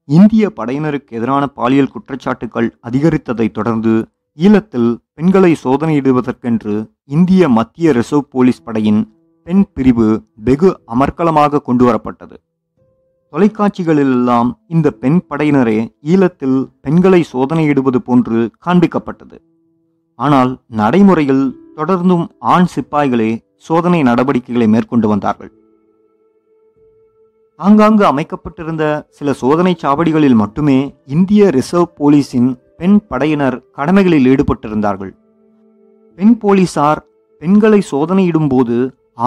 இந்திய படையினருக்கு எதிரான பாலியல் குற்றச்சாட்டுகள் அதிகரித்ததைத் தொடர்ந்து ஈழத்தில் பெண்களை சோதனையிடுவதற்கென்று இந்திய மத்திய ரிசர்வ் போலீஸ் படையின் பெண் பிரிவு வெகு அமர்க்கலமாக கொண்டு வரப்பட்டது தொலைக்காட்சிகளிலெல்லாம் இந்த பெண் படையினரே ஈழத்தில் பெண்களை சோதனையிடுவது போன்று காண்பிக்கப்பட்டது. ஆனால் நடைமுறையில் தொடர்ந்தும் ஆண் சிப்பாய்களே சோதனை நடவடிக்கைகளை மேற்கொண்டு வந்தார்கள். ஆங்காங்கு அமைக்கப்பட்டிருந்த சில சோதனை சாவடிகளில் மட்டுமே இந்திய ரிசர்வ் போலீஸின் பெண் படையினர் கடமைகளில் ஈடுபட்டிருந்தார்கள். பெண் போலீசார் பெண்களை சோதனையிடும் போது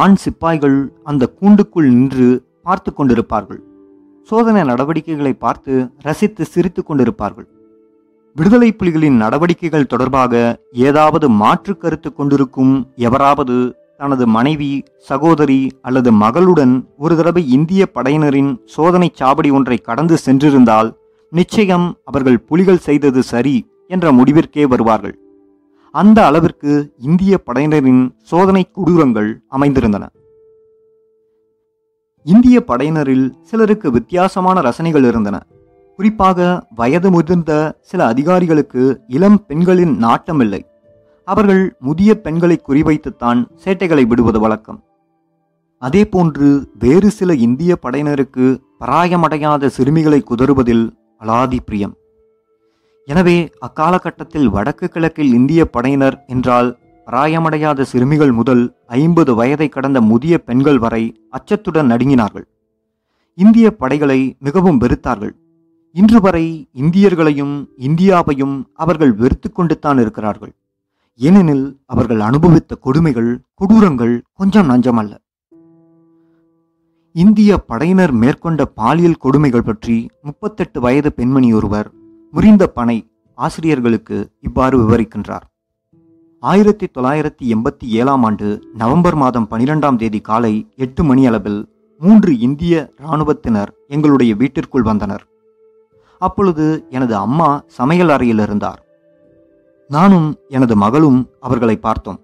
ஆண் சிப்பாய்கள் அந்த கூண்டுக்குள் நின்று பார்த்து கொண்டிருப்பார்கள். சோதனை நடவடிக்கைகளை பார்த்து ரசித்து சிரித்து கொண்டிருப்பார்கள். விடுதலை புலிகளின் நடவடிக்கைகள் தொடர்பாக ஏதாவது மாற்று கருத்து கொண்டிருக்கும் எவராவது தனது மனைவி சகோதரி அல்லது மகளுடன் ஒரு தடவை இந்திய படையினரின் சோதனை சாவடி ஒன்றை கடந்து சென்றிருந்தால் நிச்சயம் அவர்கள் புலிகள் செய்தது சரி என்ற முடிவிற்கே வருவார்கள். அந்த அளவிற்கு இந்திய படையினரின் சோதனை கொடூரங்கள் அமைந்திருந்தன. இந்திய படையினரில் சிலருக்கு வித்தியாசமான ரசனைகள் இருந்தன. குறிப்பாக வயது முதிர்ந்த சில அதிகாரிகளுக்கு இளம் பெண்களின் நாட்டமில்லை அவர்கள் முதிய பெண்களை குறிவைத்துத்தான் சேட்டைகளை விடுவது வழக்கம். அதேபோன்று வேறு சில இந்திய படையினருக்கு பராயமடையாத சிறுமிகளை குதறுவதில் அலாதி பிரியம் எனவே அக்காலகட்டத்தில் வடக்கு கிழக்கில் இந்திய படையினர் என்றால் பராயமடையாத சிறுமிகள் முதல் ஐம்பது வயதை கடந்த முதிய பெண்கள் வரை அச்சத்துடன் நடுங்கினார்கள். இந்திய படைகளை மிகவும் வெறுத்தார்கள். இன்று வரை இந்தியர்களையும் இந்தியாவையும் அவர்கள் வெறுத்து கொண்டுத்தான் இருக்கிறார்கள். ஏனெனில் அவர்கள் அனுபவித்த கொடுமைகள் கொடூரங்கள் கொஞ்சம் நஞ்சமல்ல. இந்திய படையினர் மேற்கொண்ட பாலியல் கொடுமைகள் பற்றி முப்பத்தெட்டு வயது பெண்மணி ஒருவர் முறிந்த பனை ஆசிரியர்களுக்கு இவ்வாறு விவரிக்கின்றார். ஆயிரத்தி தொள்ளாயிரத்தி எண்பத்தி ஏழாம் ஆண்டு நவம்பர் மாதம் பனிரெண்டாம் தேதி காலை எட்டு மணி அளவில் மூன்று இந்திய இராணுவத்தினர் எங்களுடைய வீட்டிற்குள் வந்தனர். அப்பொழுது எனது அம்மா சமையல் அறையில் இருந்தார். நானும் எனது மகளும் அவர்களை பார்த்தோம்.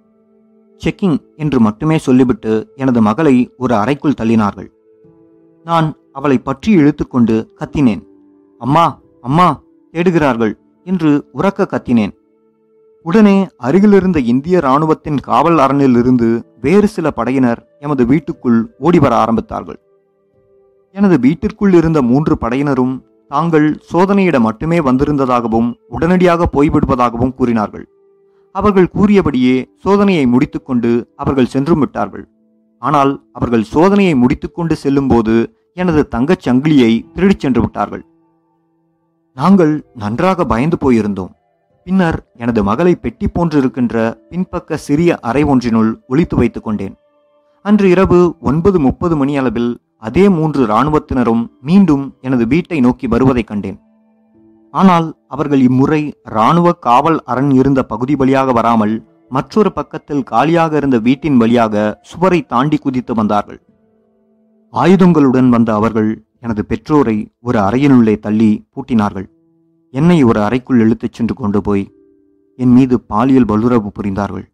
செக்கிங் என்று மட்டுமே சொல்லிவிட்டு எனது மகளை ஒரு அறைக்குள் தள்ளினார்கள். நான் அவளை பற்றி இழுத்துக்கொண்டு கத்தினேன். அம்மா அம்மா தேடுகிறார்கள் என்று உறக்க கத்தினேன். உடனே அருகிலிருந்த இந்திய இராணுவத்தின் காவல் அரணிலிருந்து வேறு சில படையினர் எமது வீட்டுக்குள் ஓடிவர ஆரம்பித்தார்கள். எனது வீட்டிற்குள் இருந்த மூன்று படையினரும் தாங்கள் சோதனையிட மட்டுமே வந்திருந்ததாகவும் உடனடியாக போய்விடுவதாகவும் கூறினார்கள். அவர்கள் கூறியபடியே சோதனையை முடித்துக்கொண்டு அவர்கள் சென்றும் விட்டார்கள். ஆனால் அவர்கள் சோதனையை முடித்துக்கொண்டு செல்லும்போது எனது தங்கச் சங்கிலியை திருடிச் சென்று விட்டார்கள். நாங்கள் நன்றாக பயந்து போயிருந்தோம். பின்னர் எனது மகளை பெட்டி போன்றிருக்கின்ற பின்பக்க சிறிய அறை ஒன்றினுள் ஒழித்து வைத்துக் கொண்டேன். அன்று இரவு ஒன்பது முப்பது மணி அளவில் அதே மூன்று இராணுவத்தினரும் மீண்டும் எனது வீட்டை நோக்கி வருவதைக் கண்டேன். ஆனால் அவர்கள் இம்முறை இராணுவ காவல் அரண் இருந்த பகுதி வழியாக வராமல் மற்றொரு பக்கத்தில் காலியாக இருந்த வீட்டின் வழியாக சுவரை தாண்டி குதித்து வந்தார்கள். ஆயுதங்களுடன் வந்த அவர்கள் எனது பெற்றோரை ஒரு அறையினுள்ளே தள்ளி பூட்டினார்கள். என்னை ஒரு அறைக்குள் இழுத்துச் சென்று கொண்டு போய் என் மீது பாலியல் வல்லுறவு புரிந்தார்கள்.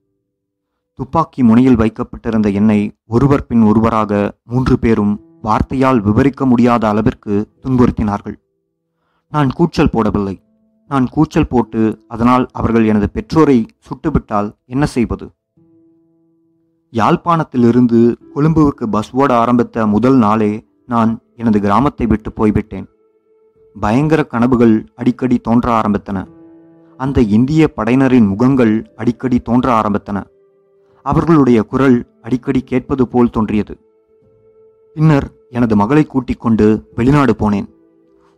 துப்பாக்கி முனையில் வைக்கப்பட்டிருந்த என்னை ஒருவர் பின் ஒருவராக மூன்று பேரும் வார்த்தையால் விவரிக்க முடியாத அளவிற்கு துன்புறுத்தினார்கள். நான் கூச்சல் போடவில்லை. நான் கூச்சல் போட்டு அதனால் அவர்கள் எனது பெற்றோரை சுட்டுவிட்டால் என்ன செய்வது? யாழ்ப்பாணத்திலிருந்து கொழும்புவுக்கு பஸ் ஓட ஆரம்பித்த முதல் நாளே நான் எனது கிராமத்தை விட்டு போய்விட்டேன். பயங்கர கனவுகள் அடிக்கடி தோன்ற ஆரம்பித்தன. அந்த இந்திய படையினரின் முகங்கள் அடிக்கடி தோன்ற ஆரம்பித்தன. அவர்களுடைய குரல் அடிக்கடி கேட்பது போல் தோன்றியது. பின்னர் எனது மகளை கூட்டிக் கொண்டு வெளிநாடு போனேன்.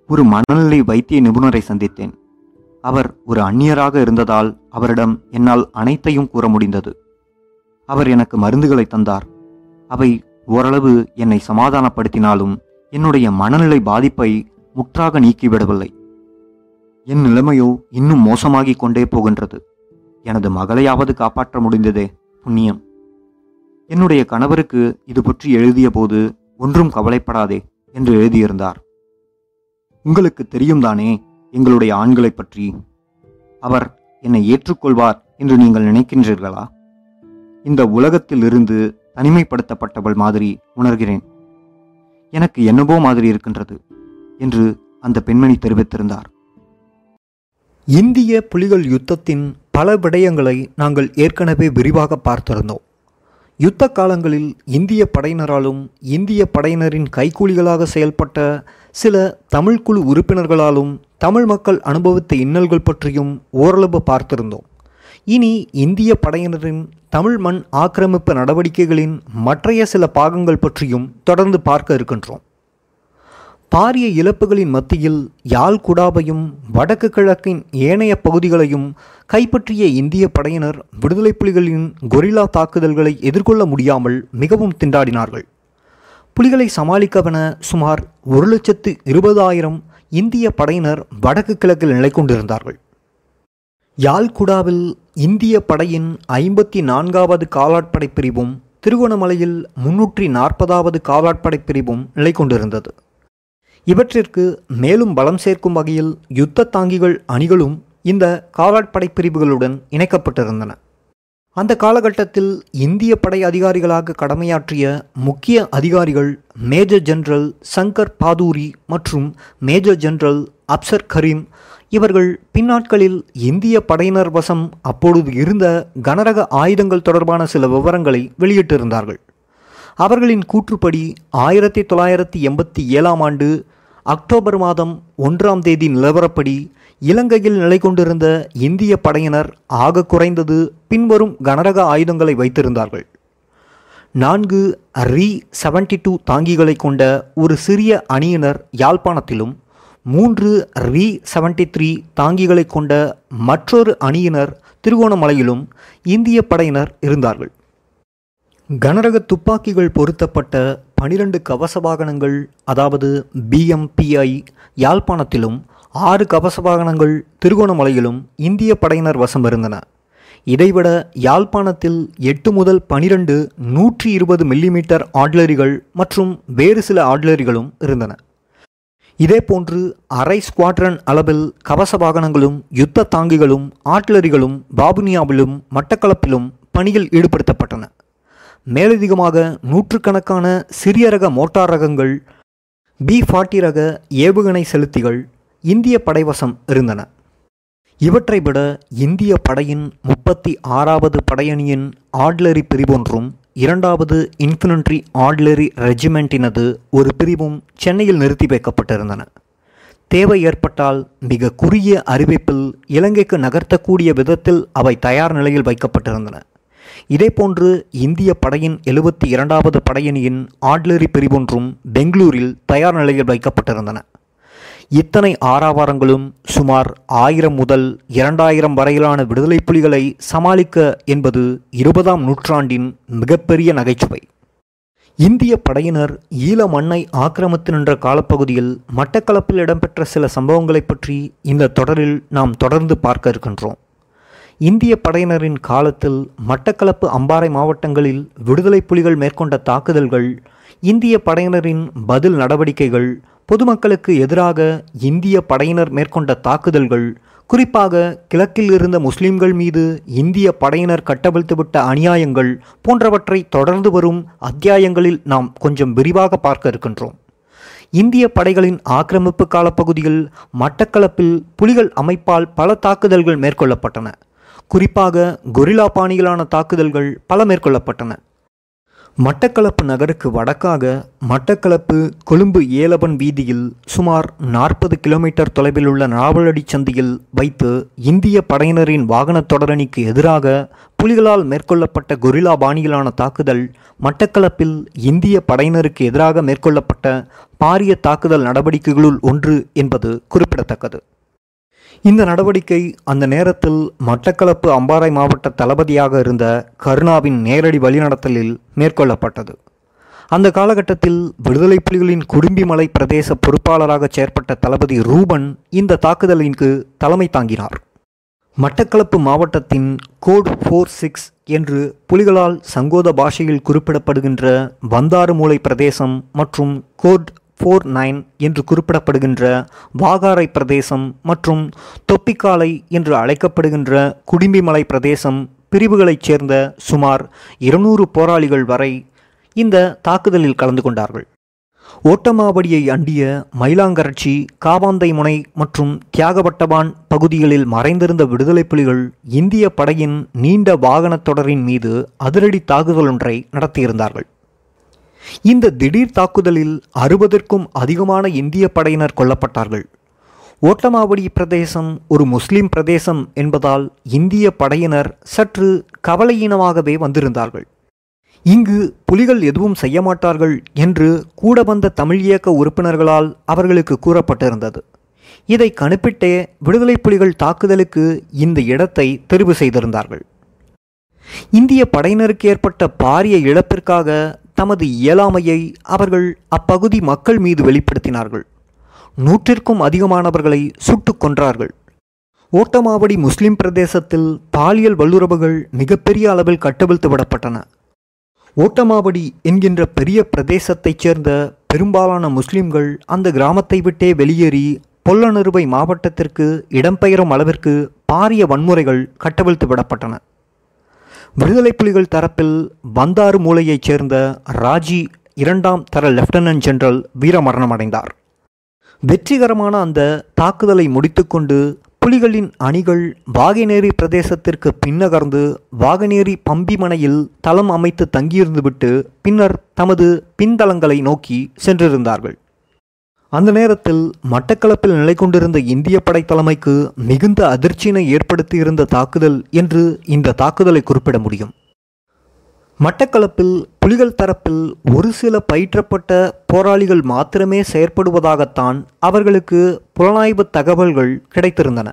ஒரு மனநிலை வைத்திய நிபுணரை சந்தித்தேன். அவர் ஒரு அந்நியராக இருந்ததால் அவரிடம் என்னால் அனைத்தையும் கூற முடிந்தது. அவர் எனக்கு மருந்துகளை தந்தார். அவை ஓரளவு என்னை சமாதானப்படுத்தினாலும் என்னுடைய மனநிலை பாதிப்பை முற்றாக நீக்கிவிடவில்லை. என் நிலைமையோ இன்னும் மோசமாகிக் கொண்டே போகின்றது. எனது மகளையாவது காப்பாற்ற முடிந்ததே புண்ணியம். என்னுடைய கணவருக்கு இது பற்றி எழுதிய போது ஒன்றும் கவலைப்படாதே என்று எழுதியிருந்தார். உங்களுக்கு தெரியும் தானே எங்களுடைய ஆண்களைப் பற்றி அவர் என்னை ஏற்றுக்கொள்வார் என்று நீங்கள் நினைக்கின்றீர்களா? இந்த உலகத்தில் இருந்து தனிமைப்படுத்தப்பட்டவள் மாதிரி உணர்கிறேன். எனக்கு என்னவோ மாதிரி இருக்கின்றது என்று அந்த பெண்மணி தெரிவித்திருந்தார். இந்திய புலிகள் யுத்தத்தின் பல விடயங்களை நாங்கள் ஏற்கனவே விரிவாக பார்த்திருந்தோம். யுத்த காலங்களில் இந்திய படையினராலும் இந்திய படையினரின் கைக்கூலிகளாக செயல்பட்ட சில தமிழ் குழு உறுப்பினர்களாலும் தமிழ் மக்கள் அனுபவித்த இன்னல்கள் பற்றியும் ஓரளவு பார்த்திருந்தோம். இனி இந்திய படையினரின் தமிழ் மண் ஆக்கிரமிப்பு நடவடிக்கைகளின் மற்றைய சில பாகங்கள் பற்றியும் தொடர்ந்து பார்க்க இருக்கின்றோம். பாரிய இழப்புகளின் மத்தியில் யாழ் குடாவையும் வடக்கு கிழக்கின் ஏனைய பகுதிகளையும் கைப்பற்றிய இந்திய படையினர் விடுதலை புலிகளின் கொரில்லா தாக்குதல்களை எதிர்கொள்ள முடியாமல் மிகவும் திண்டாடினார்கள். புலிகளை சமாளிக்கவென சுமார் ஒரு லட்சத்து இருபதாயிரம் இந்திய படையினர் வடக்கு கிழக்கில் நிலை கொண்டிருந்தார்கள். யாழ்குடாவில் இந்திய படையின் ஐம்பத்தி நான்காவது காலாட்படை பிரிவும் திருகோணமலையில் முன்னூற்றி நாற்பதாவது காலாட்படை பிரிவும் நிலை கொண்டிருந்தது. இவற்றிற்கு மேலும் பலம் சேர்க்கும் வகையில் யுத்த தாங்கிகள் அணிகளும் இந்த காலாட்படை பிரிவுகளுடன் இணைக்கப்பட்டிருந்தன. அந்த காலகட்டத்தில் இந்திய படை அதிகாரிகளாக கடமையாற்றிய முக்கிய அதிகாரிகள் மேஜர் ஜெனரல் சங்கர் பாதூரி மற்றும் மேஜர் ஜெனரல் அப்சர் கரீம். இவர்கள் பின்னாட்களில் இந்திய படையினர் வசம் அப்பொழுது இருந்த கனரக ஆயுதங்கள் தொடர்பான சில விவரங்களை வெளியிட்டிருந்தார்கள். அவர்களின் கூற்றுப்படி ஆயிரத்தி தொள்ளாயிரத்தி எண்பத்தி ஏழாம் ஆண்டு அக்டோபர் மாதம் ஒன்றாம் தேதி நிலவரப்படி இலங்கையில் நிலை கொண்டிருந்த இந்திய படையினர் ஆக குறைந்தது பின்வரும் கனரக ஆயுதங்களை வைத்திருந்தார்கள். நான்கு ரீ செவன்டி டூ தாங்கிகளை கொண்ட ஒரு சிறிய அணியினர் யாழ்ப்பாணத்திலும் மூன்று ரி செவன்டி த்ரீ தாங்கிகளை கொண்ட மற்றொரு அணியினர் திருகோணமலையிலும் இந்திய படையினர் இருந்தார்கள். கனரக துப்பாக்கிகள் பொருத்தப்பட்ட பனிரெண்டு கவச வாகனங்கள் அதாவது பிஎம்பிஐ யாழ்ப்பாணத்திலும் ஆறு கவச வாகனங்கள் திருகோணமலையிலும் இந்திய படையினர் வசம் இருந்தன. இதைவிட யாழ்ப்பாணத்தில் எட்டு முதல் பனிரெண்டு நூற்றி இருபது மில்லிமீட்டர் ஆட்லரிகள் மற்றும் வேறு சில ஆட்லரிகளும் இருந்தன. இதேபோன்று அரை ஸ்குவாட்ரன் அளவில் கவச வாகனங்களும் யுத்த தாங்கிகளும் ஆட்லரிகளும் பாபுனியாவிலும் மட்டக்களப்பிலும் பணியில் ஈடுபடுத்தப்பட்டன. மேலதிகமாக நூற்றுக்கணக்கான சிறிய ரக மோட்டார் ரகங்கள் பி ஃபார்ட்டி ரக ஏவுகணை செலுத்திகள் இந்திய படைவசம் இருந்தன. இவற்றை விட இந்திய படையின் முப்பத்தி ஆறாவது படையணியின் ஆட்லரி பிரிவொன்றும் இரண்டாவது இன்ஃபினன்ட்ரி ஆட்லரி ரெஜிமெண்ட்டினது ஒரு பிரிவும் சென்னையில் நிறுத்தி வைக்கப்பட்டிருந்தன. தேவை ஏற்பட்டால் மிக குறுகிய அறிவிப்பில் இலங்கைக்கு நகர்த்தக்கூடிய விதத்தில் அவை தயார் நிலையில் வைக்கப்பட்டிருந்தன. இதேபோன்று இந்திய படையின் எழுபத்தி இரண்டாவது படையணியின் ஆட்லரி பிரிவொன்றும் பெங்களூரில் தயார் நிலையில் வைக்கப்பட்டிருந்தன. இத்தனை ஆறாவாரங்களும் சுமார் ஆயிரம் முதல் இரண்டாயிரம் வரையிலான விடுதலை புலிகளை சமாளிக்க என்பது இருபதாம் நூற்றாண்டின் மிகப்பெரிய நகைச்சுவை. இந்திய படையினர் ஈழ மண்ணை ஆக்கிரமித்து நின்ற காலப்பகுதியில் மட்டக்களப்பில் இடம்பெற்ற சில சம்பவங்களைப் பற்றி இந்த தொடரில் நாம் தொடர்ந்து பார்க்க இருக்கின்றோம். இந்திய படையினரின் காலத்தில் மட்டக்களப்பு அம்பாறை மாவட்டங்களில் விடுதலை புலிகள் மேற்கொண்ட தாக்குதல்கள் இந்திய படையினரின் பதில் நடவடிக்கைகள் பொதுமக்களுக்கு எதிராக இந்திய படையினர் மேற்கொண்ட தாக்குதல்கள் குறிப்பாக கிழக்கில் இருந்த முஸ்லிம்கள் மீது இந்திய படையினர் கட்டவிழ்த்துவிட்ட அநியாயங்கள் போன்றவற்றை தொடர்ந்து வரும் அத்தியாயங்களில் நாம் கொஞ்சம் விரிவாக பார்க்க இருக்கின்றோம். இந்திய படைகளின் ஆக்கிரமிப்பு காலப்பகுதியில் மட்டக்களப்பில் புலிகள் அமைப்பால் பல தாக்குதல்கள் மேற்கொள்ளப்பட்டன. குறிப்பாக கொரில்லா பாணியிலான தாக்குதல்கள் பல மேற்கொள்ளப்பட்டன. மட்டக்களப்பு நகருக்கு வடக்காக மட்டக்களப்பு கொழும்பு ஏலவன் வீதியில் சுமார் நாற்பது கிலோமீட்டர் தொலைவில் உள்ள நாவலடி சந்தியில் வைத்து இந்திய படையினரின் வாகனத் தொடரணிக்கு எதிராக புலிகளால் மேற்கொள்ளப்பட்ட கொரில்லா பாணியிலான தாக்குதல் மட்டக்களப்பில் இந்திய படையினருக்கு எதிராக மேற்கொள்ளப்பட்ட பாரிய தாக்குதல் நடவடிக்கைகளுள் ஒன்று என்பது குறிப்பிடத்தக்கது. இந்த நடவடிக்கை அந்த நேரத்தில் மட்டக்களப்பு அம்பாறை மாவட்ட தளபதியாக இருந்த கருணாவின் நேரடி வழிநடத்தலில் மேற்கொள்ளப்பட்டது. அந்த காலகட்டத்தில் விடுதலை புலிகளின் குடும்பிமலை பிரதேச பொறுப்பாளராக செயற்பட்ட தளபதி ரூபன் இந்த தாக்குதலிற்கு தலைமை தாங்கினார். மட்டக்களப்பு மாவட்டத்தின் கோட் ஃபோர் சிக்ஸ் என்று புலிகளால் சங்கோத பாஷையில் குறிப்பிடப்படுகின்ற வந்தாறுமூலை பிரதேசம் மற்றும் கோட் ஃபோர் நைன் என்று குறிப்பிடப்படுகின்ற வாகாரை பிரதேசம் மற்றும் தொப்பிக்காலை என்று அழைக்கப்படுகின்ற குடிம்பிமலை பிரதேசம் பிரிவுகளைச் சேர்ந்த சுமார் இருநூறு போராளிகள் வரை இந்த தாக்குதலில் கலந்து கொண்டார்கள். ஓட்டமாவடியை அண்டிய மயிலாங்கரட்சி காவாந்தை முனை மற்றும் தியாகபட்டபான் பகுதிகளில் மறைந்திருந்த விடுதலை புலிகள் இந்திய படையின் நீண்ட வாகனத் தொடரின் மீது அதிரடி தாக்குதல் ஒன்றை நடத்தியிருந்தார்கள். இந்த திடீர் தாக்குதலில் அறுபதற்கும் அதிகமான இந்திய படையினர் கொல்லப்பட்டார்கள். ஓட்டமாவடி பிரதேசம் ஒரு முஸ்லிம் பிரதேசம் என்பதால் இந்திய படையினர் சற்று கவலையீனமாகவே வந்திருந்தார்கள். இங்கு புலிகள் எதுவும் செய்ய மாட்டார்கள் என்று கூட வந்த தமிழ் இயக்க உறுப்பினர்களால் அவர்களுக்கு கூறப்பட்டிருந்தது. இதை கணிப்பிட்டே விடுதலை புலிகள் தாக்குதலுக்கு இந்த இடத்தை தெரிவு செய்திருந்தார்கள். இந்திய படையினருக்கு ஏற்பட்ட பாரிய இழப்பிற்காக தமது இயலாமையை அவர்கள் அப்பகுதி மக்கள் மீது வெளிப்படுத்தினார்கள். நூற்றிற்கும் அதிகமானவர்களை சுட்டுக் கொன்றார்கள். ஓட்டமாவடி முஸ்லிம் பிரதேசத்தில் பாலியல் வல்லுறவுகள் மிகப்பெரிய அளவில் கட்டவிழ்த்து விடப்பட்டன. ஓட்டமாவடி என்கின்ற பெரிய பிரதேசத்தைச் சேர்ந்த பெரும்பாலான முஸ்லிம்கள் அந்த கிராமத்தை விட்டே வெளியேறி பொல்லனறுவை மாவட்டத்திற்கு இடம்பெயரும் அளவிற்கு பாரிய வன்முறைகள் கட்டவிழ்த்து விடப்பட்டன. விடுதலை புலிகள் தரப்பில் வந்தாறு மூலையைச் சேர்ந்த ராஜி இரண்டாம் தர லெப்டினன்ட் ஜெனரல் வீரமரணமடைந்தார். வெற்றிகரமான அந்த தாக்குதலை முடித்துக்கொண்டு புலிகளின் அணிகள் வாகனேரி பிரதேசத்திற்கு பின்னகர்ந்து வாகனேரி பம்பிமனையில் தளம் அமைத்து தங்கியிருந்துவிட்டு பின்னர் தமது பின்தளங்களை நோக்கி சென்றிருந்தார்கள். அந்த நேரத்தில் மட்டக்களப்பில் நிலை கொண்டிருந்த இந்திய படை தலைமைக்கு மிகுந்த அதிர்ச்சியினை ஏற்படுத்தியிருந்த தாக்குதல் என்று இந்த தாக்குதலை குறிப்பிட முடியும். மட்டக்களப்பில் புலிகள் தரப்பில் ஒரு சில பயிற்றப்பட்ட போராளிகள் மாத்திரமே செயற்படுவதாகத்தான் அவர்களுக்கு புலனாய்வு தகவல்கள் கிடைத்திருந்தன.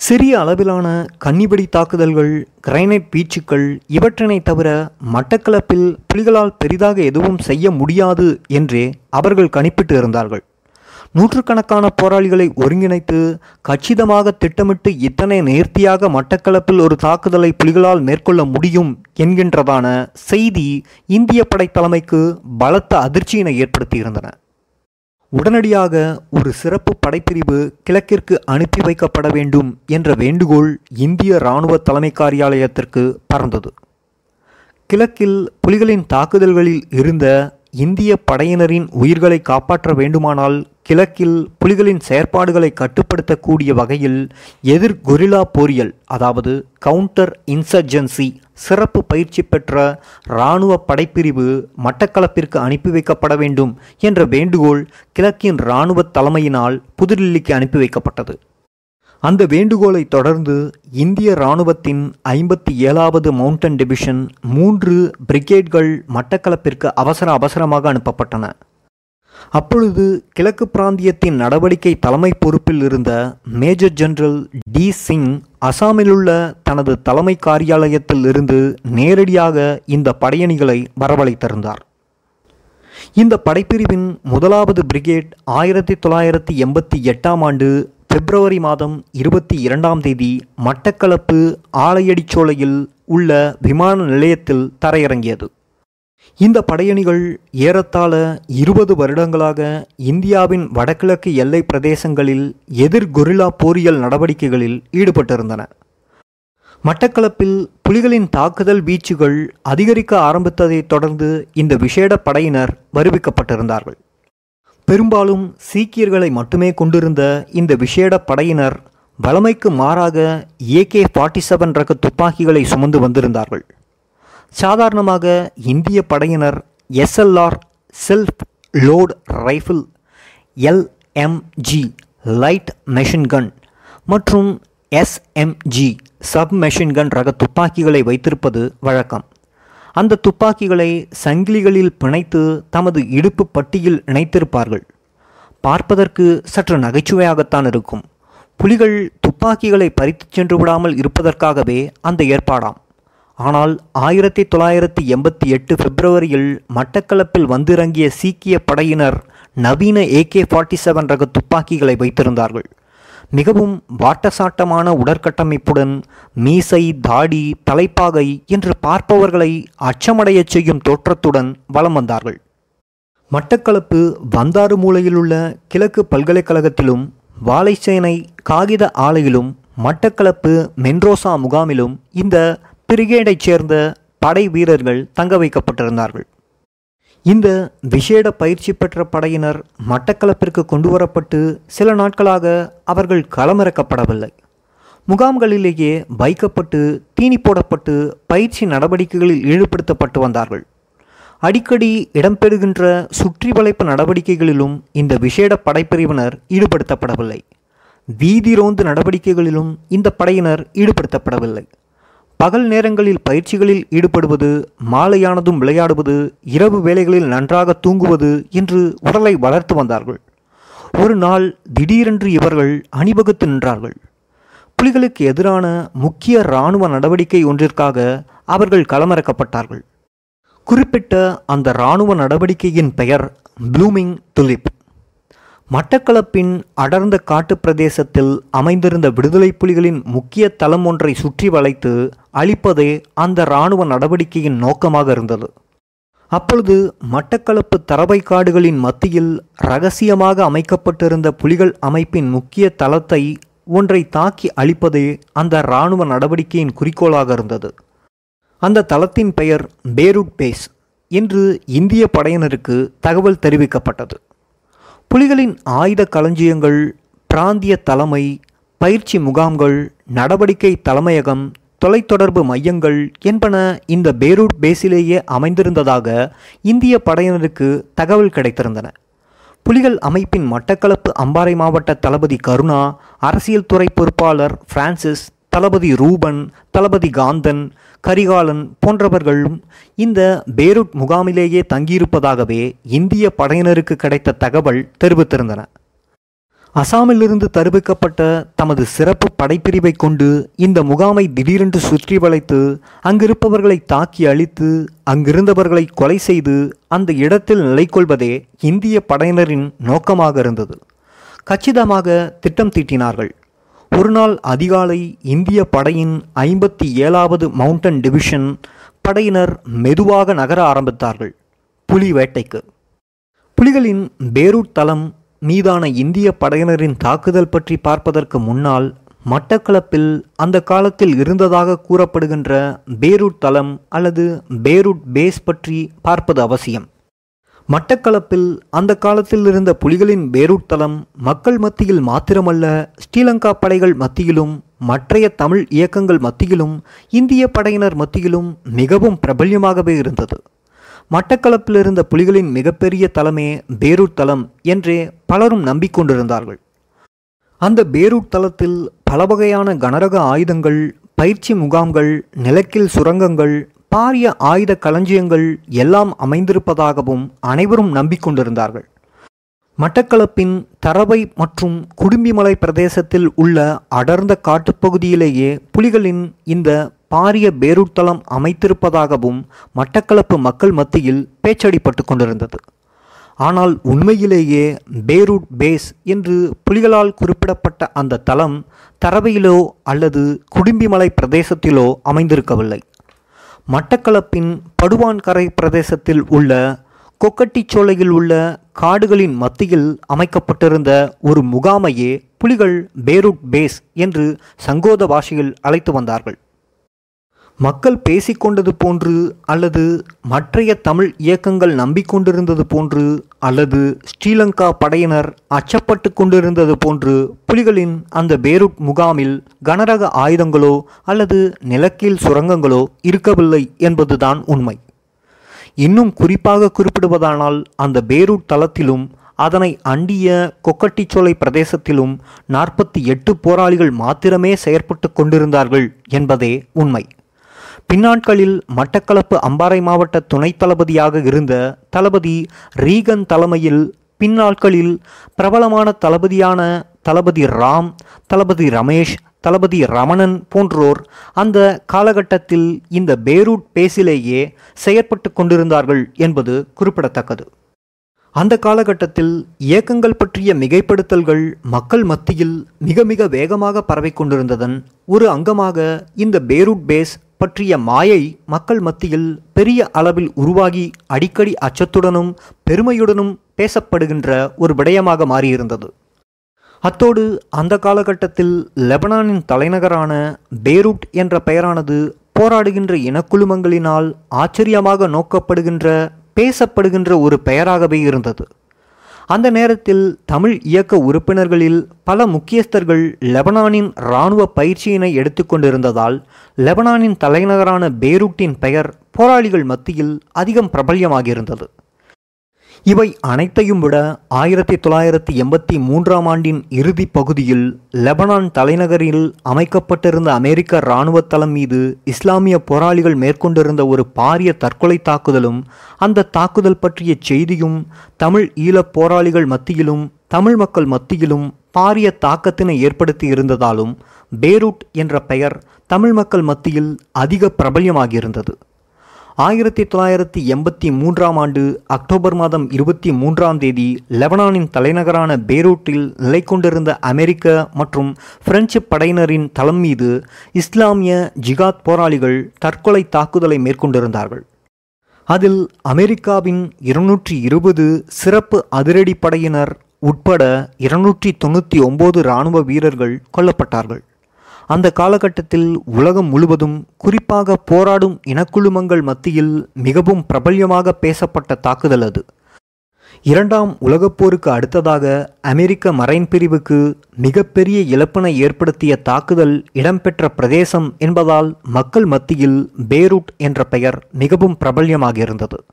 சிறிய அளவிலான கன்னிபடி தாக்குதல்கள் கிரைனைட் பீச்சுக்கள் இவற்றினை தவிர மட்டக்களப்பில் புலிகளால் பெரிதாக எதுவும் செய்ய முடியாது என்றே அவர்கள் கணிப்பிட்டு இருந்தார்கள். நூற்றுக்கணக்கான போராளிகளை ஒருங்கிணைத்து கச்சிதமாக திட்டமிட்டு இத்தனை நேர்த்தியாக மட்டக்களப்பில் ஒரு தாக்குதலை புலிகளால் மேற்கொள்ள முடியும் என்கின்றதான செய்தி இந்திய படை தலைமைக்கு பலத்த அதிர்ச்சியினை ஏற்படுத்தியிருந்தன. உடனடியாக ஒரு சிறப்பு படைப்பிரிவு கிழக்கிற்கு அனுப்பி வைக்கப்பட வேண்டும் என்ற வேண்டுகோள் இந்திய இராணுவ தலைமை காரியாலயத்திற்கு பறந்தது. கிழக்கில் புலிகளின் தாக்குதல்களில் இருந்த இந்திய படையினரின் உயிர்களை காப்பாற்ற வேண்டுமானால் கிழக்கில் புலிகளின் செயற்பாடுகளை கட்டுப்படுத்தக்கூடிய வகையில் எதிர் கொரிலா போரியல் அதாவது கவுண்டர் இன்சர்ஜென்சி சிறப்பு பயிற்சி பெற்ற இராணுவ படைப்பிரிவு மட்டக்களப்பிற்கு அனுப்பி வைக்கப்பட வேண்டும் என்ற வேண்டுகோள் கிழக்கின் இராணுவ தலைமையினால் புதுடில்லிக்கு அனுப்பி வைக்கப்பட்டது. அந்த வேண்டுகோளை தொடர்ந்து இந்திய இராணுவத்தின் ஐம்பத்தி ஏழாவது மவுண்டன் டிவிஷன் மூன்று பிரிகேட்கள் மட்டக்களப்பிற்கு அவசர அவசரமாக அனுப்பப்பட்டன. அப்பொழுது கிழக்கு பிராந்தியத்தின் நடவடிக்கை தலைமை பொறுப்பில் இருந்த மேஜர் ஜெனரல் டி சிங் அசாமிலுள்ள தனது தலைமை காரியாலயத்தில் இருந்து நேரடியாக இந்த படையணிகளை வரவழைத்திருந்தார் இந்த படைப்பிரிவின் முதலாவது பிரிகேட் ஆயிரத்தி தொள்ளாயிரத்தி எண்பத்தி எட்டாம் ஆண்டு பிப்ரவரி மாதம் இருபத்தி இரண்டாம் தேதி மட்டக்களப்பு ஆலையடிச்சோலையில் உள்ள விமான நிலையத்தில் தரையிறங்கியது. இந்த படையணிகள் ஏறத்தாழ இருபது வருடங்களாக இந்தியாவின் வடகிழக்கு எல்லை பிரதேசங்களில் எதிர் கொரில்லா போரியல் நடவடிக்கைகளில் ஈடுபட்டிருந்தன. மட்டக்களப்பில் புலிகளின் தாக்குதல் வீச்சுகள் அதிகரிக்க ஆரம்பித்ததைத் தொடர்ந்து இந்த விசேட படையினர் வருவிக்கப்பட்டிருந்தார்கள். பெரும்பாலும் சீக்கியர்களை மட்டுமே கொண்டிருந்த இந்த விசேட படையினர் வளமைக்கு மாறாக ஏகே ஃபார்ட்டி செவன் ரக துப்பாக்கிகளை சுமந்து வந்திருந்தார்கள். சாதாரணமாக இந்திய படையினர் SLR self load rifle LMG light machine gun மற்றும் எஸ்எம்ஜி சப் மெஷின் கன் ரக துப்பாக்கிகளை வைத்திருப்பது வழக்கம். அந்த துப்பாக்கிகளை சங்கிலிகளில் பிணைத்து தமது இடுப்பு பட்டியில் இணைத்திருப்பார்கள். பார்ப்பதற்கு சற்று நகைச்சுவையாகத்தான் இருக்கும். புலிகள் துப்பாக்கிகளை பறித்துச் சென்று விடாமல் இருப்பதற்காகவே அந்த ஏற்பாடாம். ஆனால் ஆயிரத்தி தொள்ளாயிரத்தி எண்பத்தி எட்டு பிப்ரவரியில் மட்டக்களப்பில் வந்திறங்கிய சீக்கிய படையினர் நவீன ஏகே ஃபார்ட்டி செவன் ரக துப்பாக்கிகளை வைத்திருந்தார்கள். மிகவும் வாட்டசாட்டமான உடற்கட்டமைப்புடன் மீசை தாடி தலைப்பாகை என்று பார்ப்பவர்களை அச்சமடையச் செய்யும் தோற்றத்துடன் வலம் வந்தார்கள். மட்டக்களப்பு வந்தாறு மூலையில் உள்ள கிழக்கு பல்கலைக்கழகத்திலும் வாழைச்சேனை காகித ஆலையிலும் மட்டக்களப்பு மென்ரோசா முகாமிலும் இந்த பிரிகேடைச் சேர்ந்த படை வீரர்கள் தங்க வைக்கப்பட்டிருந்தார்கள். இந்த விசேட பயிற்சி பெற்ற படையினர் மட்டக்களப்பிற்கு கொண்டு வரப்பட்டு சில நாட்களாக அவர்கள் களமிறக்கப்படவில்லை. முகாம்களிலேயே வைக்கப்பட்டு தீனி போடப்பட்டு பயிற்சி நடவடிக்கைகளில் ஈடுபடுத்தப்பட்டு வந்தார்கள். அடிக்கடி இடம்பெறுகின்ற சுற்றி வளைப்பு நடவடிக்கைகளிலும் இந்த விசேட படைப்பிரிவினர் ஈடுபடுத்தப்படவில்லை. வீதி ரோந்து நடவடிக்கைகளிலும் இந்த படையினர் ஈடுபடுத்தப்படவில்லை. பகல் நேரங்களில் பயிற்சிகளில் ஈடுபடுவது மாலையானதும் விளையாடுவது இரவு வேளைகளில் நன்றாக தூங்குவது என்று உடலை வளர்த்து வந்தார்கள். ஒரு நாள் திடீரென்று இவர்கள் அணிவகுத்து நின்றார்கள். புலிகளுக்கு எதிரான முக்கிய இராணுவ நடவடிக்கை ஒன்றிற்காக அவர்கள் களமிறக்கப்பட்டார்கள். குறிப்பிட்ட அந்த இராணுவ நடவடிக்கையின் பெயர் ப்ளூமிங் துலிப். மட்டக்களப்பின் அடர்ந்த காட்டுப் பிரதேசத்தில் அமைந்திருந்த விடுதலை புலிகளின் முக்கிய தளம் ஒன்றை சுற்றி வளைத்து அழிப்பதே அந்த இராணுவ நடவடிக்கையின் நோக்கமாக இருந்தது. அப்பொழுது மட்டக்களப்பு தரவை காடுகளின் மத்தியில் ரகசியமாக அமைக்கப்பட்டிருந்த புலிகள் அமைப்பின் முக்கிய தளத்தை ஒன்றை தாக்கி அழிப்பதே அந்த இராணுவ நடவடிக்கையின் குறிக்கோளாக இருந்தது. அந்த தளத்தின் பெயர் பேரூட் பேஸ் என்று இந்திய படையினருக்கு தகவல் தெரிவிக்கப்பட்டது. புலிகளின் ஆயுத களஞ்சியங்கள் பிராந்திய தலைமை பயிற்சி முகாம்கள் நடவடிக்கை தலைமையகம் தொலைத்தொடர்பு மையங்கள் என்பன இந்த பேரூட் பேஸிலேயே அமைந்திருந்ததாக இந்திய படையினருக்கு தகவல் கிடைத்திருந்தன. புலிகள் அமைப்பின் மட்டக்களப்பு அம்பாறை மாவட்ட தளபதி கருணா அரசியல் துறை பொறுப்பாளர் பிரான்சிஸ் தளபதி ரூபன் தளபதி காந்தன் கரிகாலன் போன்றவர்களும் இந்த பேரூட் முகாமிலேயே தங்கியிருப்பதாகவே இந்திய படையினருக்கு கிடைத்த தகவல் தெரிவித்திருந்தன. அசாமிலிருந்து தருவிக்கப்பட்ட தமது சிறப்பு படைப்பிரிவை கொண்டு இந்த முகாமை திடீரென்று சுற்றி வளைத்து அங்கிருப்பவர்களை தாக்கி அழித்து அங்கிருந்தவர்களை கொலை செய்து அந்த இடத்தில் நிலை கொள்வதே இந்திய படையினரின் நோக்கமாக இருந்தது. கச்சிதமாக திட்டம் தீட்டினார்கள். ஒருநாள் அதிகாலை இந்திய படையின் ஐம்பத்தி ஏழாவது மவுண்டன் டிவிஷன் படையினர் மெதுவாக நகர ஆரம்பித்தார்கள். புலி வேட்டைக்கு. புலிகளின் பேரூட் தளம் மீதான இந்திய படையினரின் தாக்குதல் பற்றி பார்ப்பதற்கு முன்னால் மட்டக்களப்பில் அந்த காலத்தில் இருந்ததாக கூறப்படுகின்ற பேரூட் தளம் அல்லது பேரூட் பேஸ் பற்றி பார்ப்பது அவசியம். மட்டக்களப்பில் அந்த காலத்தில் இருந்த புலிகளின் பேரூட் மக்கள் மத்தியில் மாத்திரமல்ல ஸ்ரீலங்கா படைகள் மத்தியிலும் மற்றைய தமிழ் இயக்கங்கள் மத்தியிலும் இந்திய படையினர் மத்தியிலும் மிகவும் பிரபல்யமாகவே இருந்தது. மட்டக்களப்பில் இருந்த புலிகளின் மிகப்பெரிய தலமே பேரூர் தலம் என்றே பலரும் நம்பிக்கொண்டிருந்தார்கள். அந்த பேரூர் தளத்தில் பல வகையான கனரக ஆயுதங்கள் பயிற்சி முகாம்கள் நிலக்கில் சுரங்கங்கள் பாரிய ஆயுத களஞ்சியங்கள் எல்லாம் அமைந்திருப்பதாகவும் அனைவரும் நம்பிக்கொண்டிருந்தார்கள். மட்டக்களப்பின் தரவை மற்றும் குடும்பிமலை பிரதேசத்தில் உள்ள அடர்ந்த காட்டுப்பகுதியிலேயே புலிகளின் இந்த பாரிய பேரூட் தளம் அமைத்திருப்பதாகவும் மட்டக்களப்பு மக்கள் மத்தியில் பேச்சடிப்பட்டு கொண்டிருந்தது. ஆனால் உண்மையிலேயே பேரூட் பேஸ் என்று புலிகளால் குறிப்பிடப்பட்ட அந்த தளம் தரவையிலோ அல்லது குடும்பிமலை பிரதேசத்திலோ அமைந்திருக்கவில்லை. மட்டக்களப்பின் படுவான்கரை பிரதேசத்தில் உள்ள கொக்கட்டிச்சோலையில் உள்ள காடுகளின் மத்தியில் அமைக்கப்பட்டிருந்த ஒரு முகாமையே புலிகள் பேரூட் பேஸ் என்று சங்கோத பாஷையில் அழைத்து வந்தார்கள். மக்கள் பேசிக்கொண்டது போன்று அல்லது மற்றைய தமிழ் இயக்கங்கள் நம்பிக்கொண்டிருந்தது போன்று அல்லது ஸ்ரீலங்கா படையினர் அச்சப்பட்டு கொண்டிருந்தது போன்று புலிகளின் அந்த பேருட் முகாமில் கனரக ஆயுதங்களோ அல்லது நிலக்கீழ் சுரங்கங்களோ இருக்கவில்லை என்பதுதான் உண்மை. இன்னும் குறிப்பாக குறிப்பிடுவதானால் அந்த பேரூட் தளத்திலும் அதனை அண்டிய கொக்கட்டிச்சோலை பிரதேசத்திலும் நாற்பத்தி எட்டு போராளிகள் மாத்திரமே செயற்பட்டு கொண்டிருந்தார்கள் என்பதே உண்மை. பின்னாட்களில் மட்டக்களப்பு அம்பாறை மாவட்ட துணைத் தளபதியாக இருந்த தளபதி ரீகன் தலைமையில் பின்னாட்களில் பிரபலமான தளபதியான தளபதி ராம் தளபதி ரமேஷ் தளபதி ரமணன் போன்றோர் அந்த காலகட்டத்தில் இந்த பேரூட் பேசிலேயே செயற்பட்டு கொண்டிருந்தார்கள் என்பது குறிப்பிடத்தக்கது. அந்த காலகட்டத்தில் இயக்கங்கள் பற்றிய மிகைப்படுத்தல்கள் மக்கள் மத்தியில் மிக மிக வேகமாக பரவிக் கொண்டிருந்ததன் ஒரு அங்கமாக இந்த பேரூட் பேஸ் பற்றிய மாயை மக்கள் மத்தியில் பெரிய அளவில் உருவாகி அடிக்கடி அச்சத்துடனும் பெருமையுடனும் பேசப்படுகின்ற ஒரு விடயமாக மாறியிருந்தது. அத்தோடு அந்த காலகட்டத்தில் லெபனானின் தலைநகரான பேரூட் என்ற பெயரானது போராடுகின்ற இனக்குழுமங்களினால் ஆச்சரியமாக நோக்கப்படுகின்ற பேசப்படுகின்ற ஒரு பெயராகவே இருந்தது. அந்த நேரத்தில் தமிழ் இயக்க உறுப்பினர்களில் பல முக்கியஸ்தர்கள் லெபனானின் இராணுவ பயிற்சியினை எடுத்துக்கொண்டிருந்ததால் லெபனானின் தலைநகரான பேரூட்டின் பெயர் போராளிகள் மத்தியில் அதிகம் பிரபல்யமாகியிருந்தது. இவை அனைத்தையும் விட ஆயிரத்தி தொள்ளாயிரத்தி எண்பத்தி மூன்றாம் ஆண்டின் இறுதி பகுதியில் லெபனான் தலைநகரில் அமைக்கப்பட்டிருந்த அமெரிக்க இராணுவ தளம் மீது இஸ்லாமிய போராளிகள் மேற்கொண்டிருந்த ஒரு பாரிய தற்கொலை தாக்குதலும் அந்த தாக்குதல் பற்றிய செய்தியும் தமிழ் ஈழப் போராளிகள் மத்தியிலும் தமிழ் மக்கள் மத்தியிலும் பாரிய தாக்கத்தினை ஏற்படுத்தி இருந்ததாலும் பேரூட் என்ற பெயர் தமிழ் மக்கள் மத்தியில் அதிக பிரபல்யமாகியிருந்தது. ஆயிரத்தி தொள்ளாயிரத்தி எண்பத்தி மூன்றாம் ஆண்டு அக்டோபர் மாதம் இருபத்தி மூன்றாம் தேதி லெபனானின் தலைநகரான பேரூட்டில் நிலை கொண்டிருந்த அமெரிக்க மற்றும் பிரெஞ்சு படையினரின் தளம் மீது இஸ்லாமிய ஜிகாத் போராளிகள் தற்கொலை தாக்குதலை மேற்கொண்டிருந்தார்கள். அதில் அமெரிக்காவின் இருநூற்றி இருபது சிறப்பு அதிரடி படையினர் உட்பட இருநூற்றி தொண்ணூற்றி ஒம்பது இராணுவ வீரர்கள் கொல்லப்பட்டார்கள். அந்த காலகட்டத்தில் உலகம் முழுவதும் குறிப்பாக போராடும் இனக்குழுமங்கள் மத்தியில் மிகவும் பிரபல்யமாக பேசப்பட்ட தாக்குதல் அது. இரண்டாம் உலகப்போருக்கு அடுத்ததாக அமெரிக்க மரைன் பிரிவுக்கு மிகப்பெரிய இழப்பினை ஏற்படுத்திய தாக்குதல் இடம்பெற்ற பிரதேசம் என்பதால் மக்கள் மத்தியில் பேரூட் என்ற பெயர் மிகவும் பிரபல்யமாக இருந்தது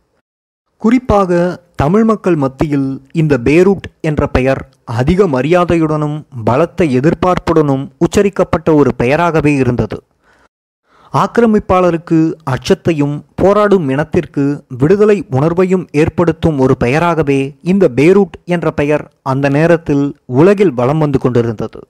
குறிப்பாக தமிழ் மக்கள் மத்தியில் இந்த பேரூட் என்ற பெயர் அதிக மரியாதையுடனும் பலத்த எதிர்பார்ப்புடனும் உச்சரிக்கப்பட்ட ஒரு பெயராகவே இருந்தது. ஆக்கிரமிப்பாளருக்கு அச்சத்தையும் போராடும் இனத்திற்கு விடுதலை உணர்வையும் ஏற்படுத்தும் ஒரு பெயராகவே இந்த பேரூட் என்ற பெயர் அந்த நேரத்தில் உலகில் வலம் வந்து கொண்டிருந்தது.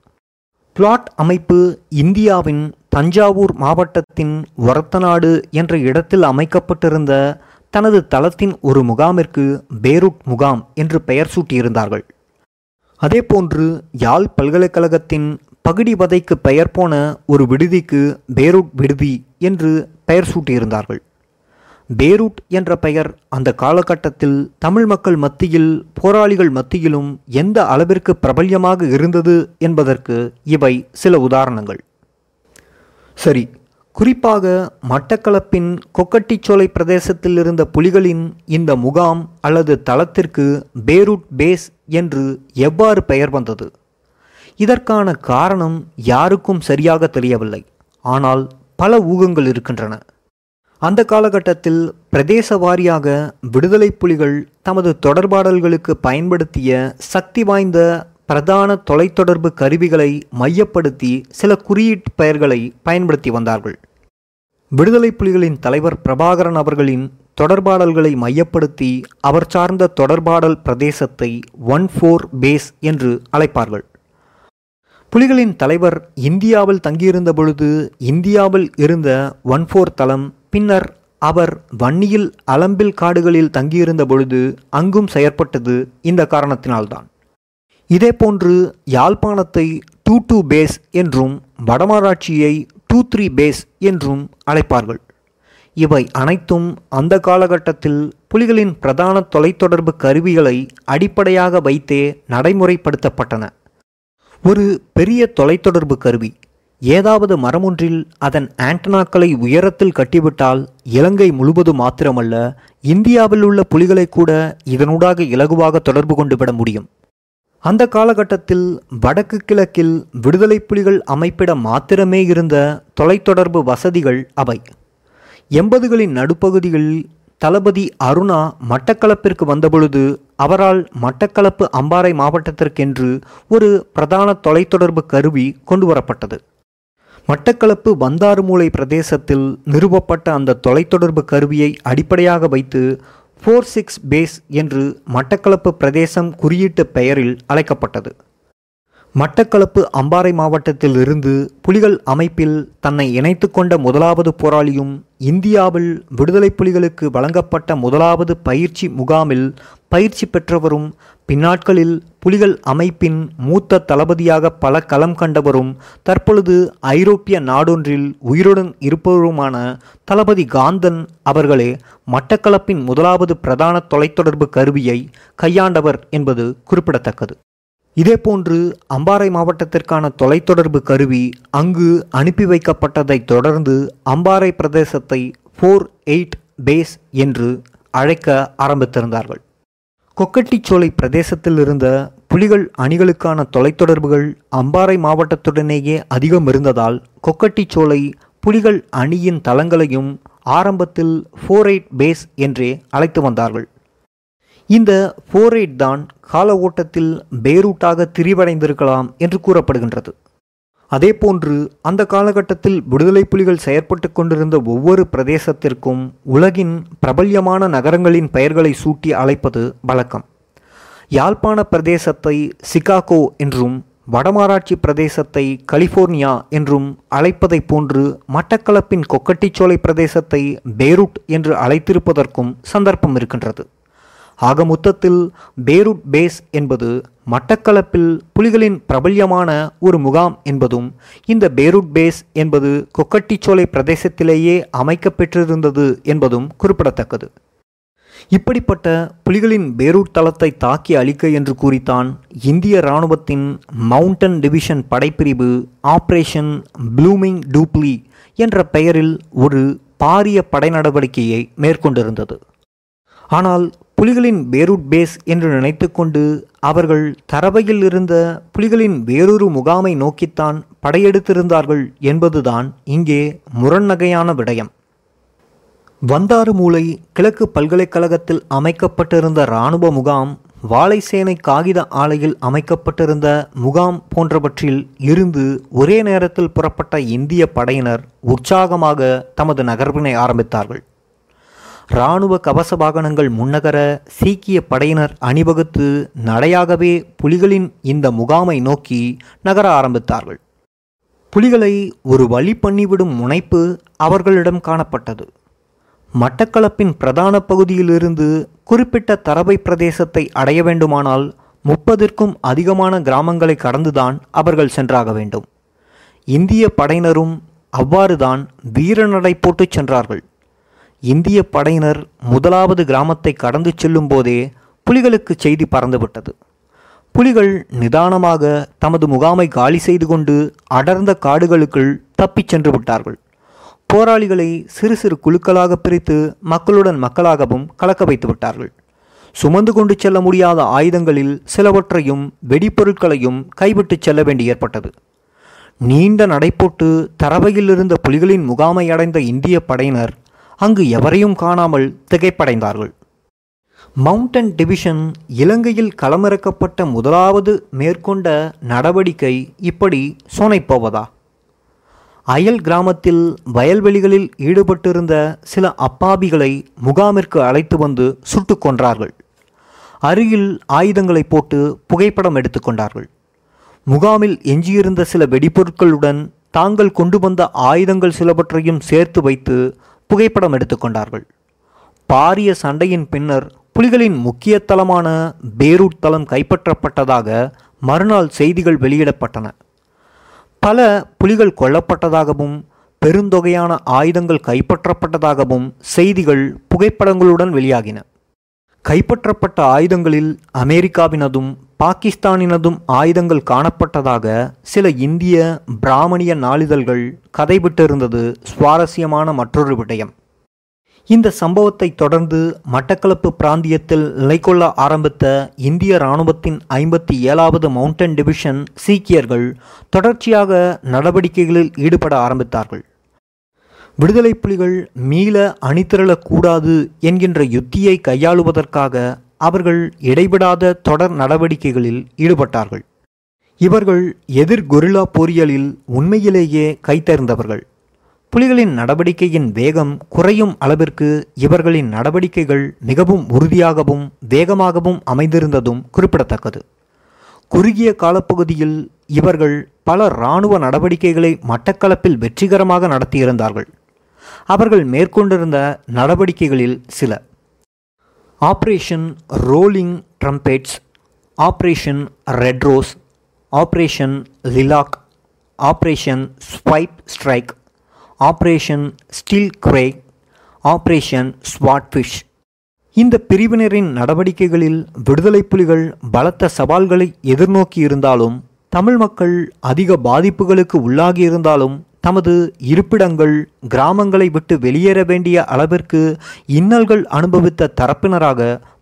பிளாட் அமைப்பு இந்தியாவின் தஞ்சாவூர் மாவட்டத்தின் ஒரத்தநாடு என்ற இடத்தில் அமைக்கப்பட்டிருந்த தனது தளத்தின் ஒரு முகாமிற்கு பேரூட் முகாம் என்று பெயர் சூட்டியிருந்தார்கள். அதேபோன்று யாழ் பல்கலைக்கழகத்தின் பகுடி வதைக்கு பெயர் போன ஒரு விடுதிக்கு பேரூட் விடுதி என்று பெயர் சூட்டியிருந்தார்கள். பேரூட் என்ற பெயர் அந்த காலகட்டத்தில் தமிழ் மக்கள் மத்தியில் போராளிகள் மத்தியிலும் எந்த அளவிற்கு பிரபல்யமாக இருந்தது என்பதற்கு இவை சில உதாரணங்கள். சரி குறிப்பாக மட்டக்களப்பின் கொக்கட்டிச்சோலை பிரதேசத்தில் இருந்த புலிகளின் இந்த முகாம் அல்லது தளத்திற்கு பேரூட் பேஸ் என்று எவ்வாறு பெயர் வந்தது? இதற்கான காரணம் யாருக்கும் சரியாக தெரியவில்லை. ஆனால் பல ஊகங்கள் இருக்கின்றன. அந்த காலகட்டத்தில் பிரதேச வாரியாக விடுதலை புலிகள் தமது தொடர்பாடல்களுக்கு பயன்படுத்திய சக்தி வாய்ந்த பிரதான தொலைத்தொடர்பு கருவிகளை மையப்படுத்தி சில குறியீட்டு பெயர்களை பயன்படுத்தி வந்தார்கள். விடுதலை புலிகளின் தலைவர் பிரபாகரன் அவர்களின் தொடர்பாடல்களை மையப்படுத்தி அவர் சார்ந்த தொடர்பாடல் பிரதேசத்தை ஒன் ஃபோர் பேஸ் என்று அழைப்பார்கள். புலிகளின் தலைவர் இந்தியாவில் தங்கியிருந்த பொழுது இந்தியாவில் இருந்த ஒன் ஃபோர் தளம் பின்னர் அவர் வன்னியில் அலம்பில் காடுகளில் தங்கியிருந்த பொழுது அங்கும் செயற்பட்டது இந்த காரணத்தினால்தான். இதேபோன்று யாழ்ப்பாணத்தை டூ டூ பேஸ் என்றும் வடமராட்சியை டூ த்ரீ பேஸ் என்றும் அழைப்பார்கள். இவை அனைத்தும் அந்த காலகட்டத்தில் புலிகளின் பிரதான தொலைத்தொடர்பு கருவிகளை அடிப்படையாக வைத்தே நடைமுறைப்படுத்தப்பட்டன. ஒரு பெரிய தொலைத்தொடர்பு கருவி ஏதாவது மரமொன்றில் அதன் ஆண்டனாக்களை உயரத்தில் கட்டிவிட்டால் இலங்கை முழுவதும் மாத்திரமல்ல இந்தியாவில் உள்ள புலிகளை கூட இதனூடாக இலகுவாக தொடர்பு கொண்டு விட முடியும். அந்த காலகட்டத்தில் வடக்கு கிழக்கில் விடுதலை புலிகள் அமைப்பிட மாத்திரமே இருந்த தொலைத்தொடர்பு வசதிகள் அவை. எண்பதுகளின் நடுப்பகுதிகளில் தளபதி அருணா மட்டக்களப்பிற்கு வந்தபொழுது அவரால் மட்டக்களப்பு அம்பாறை மாவட்டத்திற்கென்று ஒரு பிரதான தொலைத்தொடர்பு கருவி கொண்டு வரப்பட்டது மட்டக்களப்பு வந்தாறுமூலை பிரதேசத்தில் நிறுவப்பட்ட அந்த தொலைத்தொடர்பு கருவியை அடிப்படையாக வைத்து ஃபோர் சிக்ஸ் பேஸ் என்று மட்டக்களப்பு பிரதேசம் குறியீட்டு பெயரில் அழைக்கப்பட்டது. மட்டக்களப்பு அம்பாறை மாவட்டத்தில் இருந்து புலிகள் அமைப்பில் தன்னை இணைத்து கொண்ட முதலாவது போராளியும் இந்தியாவில் விடுதலை புலிகளுக்கு வழங்கப்பட்ட முதலாவது பயிற்சி முகாமில் பயிற்சி பெற்றவரும் பின்னாட்களில் புலிகள் அமைப்பின் மூத்த தளபதியாக பல களம் கண்டவரும் தற்பொழுது ஐரோப்பிய நாடொன்றில் உயிருடன் இருப்பவருமான தளபதி காந்தன் அவர்களே மட்டக்களப்பின் முதலாவது பிரதான தொலைத்தொடர்பு கருவியை கையாண்டவர் என்பது குறிப்பிடத்தக்கது. இதேபோன்று அம்பாறை மாவட்டத்திற்கான தொலைத்தொடர்பு கருவி அங்கு அனுப்பி வைக்கப்பட்டதைத் தொடர்ந்து அம்பாறை பிரதேசத்தை ஃபோர் எயிட் பேஸ் என்று அழைக்க ஆரம்பித்திருந்தார்கள். கொக்கட்டிச்சோலை பிரதேசத்தில் இருந்த புலிகள் அணிகளுக்கான தொலைத்தொடர்புகள் அம்பாறை மாவட்டத்துடனேயே அதிகம் இருந்ததால் கொக்கட்டிச்சோலை புலிகள் அணியின் தளங்களையும் ஆரம்பத்தில் ஃபோரைட் பேஸ் என்றே அழைத்து வந்தார்கள். இந்த ஃபோரைட் தான் கால ஓட்டத்தில் பேரூட்டாக திரிவடைந்திருக்கலாம் என்று கூறப்படுகின்றது. அதேபோன்று அந்த காலகட்டத்தில் விடுதலை புலிகள் செயற்பட்டு கொண்டிருந்த ஒவ்வொரு பிரதேசத்திற்கும் உலகின் பிரபல்யமான நகரங்களின் பெயர்களை சூட்டி அழைப்பது வழக்கம். யாழ்ப்பாண பிரதேசத்தை சிகாகோ என்றும் வடமாராட்சி பிரதேசத்தை கலிபோர்னியா என்றும் அழைப்பதைப் போன்று மட்டக்களப்பின் கொக்கட்டிச்சோலை பிரதேசத்தை பேரூட் என்று அழைத்திருப்பதற்கும் சந்தர்ப்பம் இருக்கின்றது. ஆக மொத்தத்தில் பேரூட் பேஸ் என்பது மட்டக்களப்பில் புலிகளின் பிரபல்யமான ஒரு முகாம் என்பதும் இந்த பேரூட் பேஸ் என்பது கொக்கட்டிச்சோலை பிரதேசத்திலேயே அமைக்கப்பெற்றிருந்தது என்பதும் குறிப்பிடத்தக்கது. இப்படிப்பட்ட புலிகளின் பேரூட் தளத்தை தாக்கி அழிக்க என்று கூறித்தான் இந்திய இராணுவத்தின் மவுண்டன் டிவிஷன் படைப்பிரிவு ஆப்ரேஷன் ப்ளூமிங் டூப்ளி என்ற பெயரில் ஒரு பாரிய படை நடவடிக்கையை மேற்கொண்டிருந்தது. ஆனால் புலிகளின் பேரூட் பேஸ் என்று நினைத்துக்கொண்டு அவர்கள் தரவையில் இருந்த புலிகளின் வேறொரு முகாமை நோக்கித்தான் படையெடுத்திருந்தார்கள் என்பதுதான் இங்கே முரண்நகையான விடயம். வந்தாறு மூலை கிழக்கு பல்கலைக்கழகத்தில் அமைக்கப்பட்டிருந்த இராணுவ முகாம் வாழைசேனை காகித ஆலையில் அமைக்கப்பட்டிருந்த முகாம் போன்றவற்றில் இருந்து ஒரே நேரத்தில் புறப்பட்ட இந்திய படையினர் உற்சாகமாக தமது நகர்வினை ஆரம்பித்தார்கள். இராணுவ கவச வாகனங்கள் முன்னகர சீக்கிய படையினர் அணிவகுத்து நடையாகவே புலிகளின் இந்த முகாமை நோக்கி நகர ஆரம்பித்தார்கள். புலிகளை ஒரு வழி பண்ணிவிடும் முனைப்பு அவர்களிடம் காணப்பட்டது. மட்டக்களப்பின் பிரதான பகுதியிலிருந்து குறிப்பிட்ட தரவை பிரதேசத்தை அடைய வேண்டுமானால் முப்பதிற்கும் அதிகமான கிராமங்களை கடந்துதான் அவர்கள் சென்றாக வேண்டும். இந்திய படையினரும் அவ்வாறுதான் வீரநடை போட்டுச் சென்றார்கள். இந்திய படையினர் முதலாவது கிராமத்தை கடந்து செல்லும் போதே புலிகளுக்கு செய்தி பறந்துவிட்டது. புலிகள் நிதானமாக தமது முகாமை காலி செய்து கொண்டு அடர்ந்த காடுகளுக்குள் தப்பிச் சென்று விட்டார்கள். போராளிகளை சிறு சிறு குழுக்களாக பிரித்து மக்களுடன் மக்களாகவும் கலக்க வைத்து விட்டார்கள். சுமந்து கொண்டு செல்ல முடியாத ஆயுதங்களில் சிலவற்றையும் வெடிப்பொருட்களையும் கைவிட்டு செல்ல வேண்டி ஏற்பட்டது. நீண்ட நடைபோட்டு தரவையில் இருந்த புலிகளின் முகாமை அடைந்த இந்திய படையினர் அங்கு எவரையும் காணாமல் திகைப்படைந்தார்கள். மவுண்டன் டிவிஷன் இலங்கையில் களமிறக்கப்பட்ட முதலாவது மேற்கொண்ட நடவடிக்கை இப்படி சோனைப்போவதா? அயல் கிராமத்தில் வயல்வெளிகளில் ஈடுபட்டிருந்த சில அப்பாவிகளை முகாமிற்கு அழைத்து வந்து சுட்டு கொன்றார்கள். அருகில் ஆயுதங்களை போட்டு புகைப்படம் எடுத்துக்கொண்டார்கள் முகாமில் எஞ்சியிருந்த சில வெடிப்பொருட்களுடன் தாங்கள் கொண்டு வந்த ஆயுதங்கள் சிலவற்றையும் சேர்த்து வைத்து புகைப்படம் எடுத்துக்கொண்டார்கள். பாரிய சண்டையின் பின்னர் புலிகளின் முக்கிய தளமான பேரூட் தளம் கைப்பற்றப்பட்டதாக மறுநாள் செய்திகள் வெளியிடப்பட்டன. பல புலிகள் கொல்லப்பட்டதாகவும் பெருந்தொகையான ஆயுதங்கள் கைப்பற்றப்பட்டதாகவும் செய்திகள் புகைப்படங்களுடன் வெளியாகின. கைப்பற்றப்பட்ட ஆயுதங்களில் அமெரிக்காவினதும் பாகிஸ்தானினதும் ஆயுதங்கள் காணப்பட்டதாக சில இந்திய பிராமணிய நாளிதழ்கள் கதைவிட்டிருந்தது சுவாரஸ்யமான மற்றொரு விடயம். இந்த சம்பவத்தை தொடர்ந்து மட்டக்களப்பு பிராந்தியத்தில் நிலைகொள்ள ஆரம்பித்த இந்திய இராணுவத்தின் ஐம்பத்தி ஏழாவது மவுண்டன் டிவிஷன் சீக்கியர்கள் தொடர்ச்சியாக நடவடிக்கைகளில் ஈடுபட ஆரம்பித்தார்கள். விடுதலை புலிகள் மீள அணிதிரளக்கூடாது என்கின்ற யுத்தியை கையாளுவதற்காக அவர்கள் இடைவிடாத தொடர் நடவடிக்கைகளில் ஈடுபட்டார்கள். இவர்கள் எதிர் கொரில்லா போரியலில் உண்மையிலேயே கைத்தேர்ந்தவர்கள் புலிகளின் நடவடிக்கையின் வேகம் குறையும் அளவிற்கு இவர்களின் நடவடிக்கைகள் மிகவும் உறுதியாகவும் வேகமாகவும் அமைந்திருந்ததும் குறிப்பிடத்தக்கது. குறுகிய காலப்பகுதியில் இவர்கள் பல இராணுவ நடவடிக்கைகளை மட்டக்களப்பில் வெற்றிகரமாக நடத்தியிருந்தார்கள். அவர்கள் மேற்கொண்டிருந்த நடவடிக்கைகளில் சில. Operation rolling trumpets operation red rose operation lilac operation swipe strike operation steel grey operation swordfish இந்த பிரிவினரின் நடவடிக்கைகளில் விடுதலை புலிகள் பலத்த சவால்களை எதிர்நோக்கி இருந்தாலும் தமிழ் மக்கள் அதிக பாதிப்புகளுக்கு உள்ளாகி இருந்தாலும் தமது இருப்பிடங்கள் கிராமங்களை விட்டு வெளியேற வேண்டிய அளவிற்கு இன்னல்கள் அனுபவித்த தரப்பினராக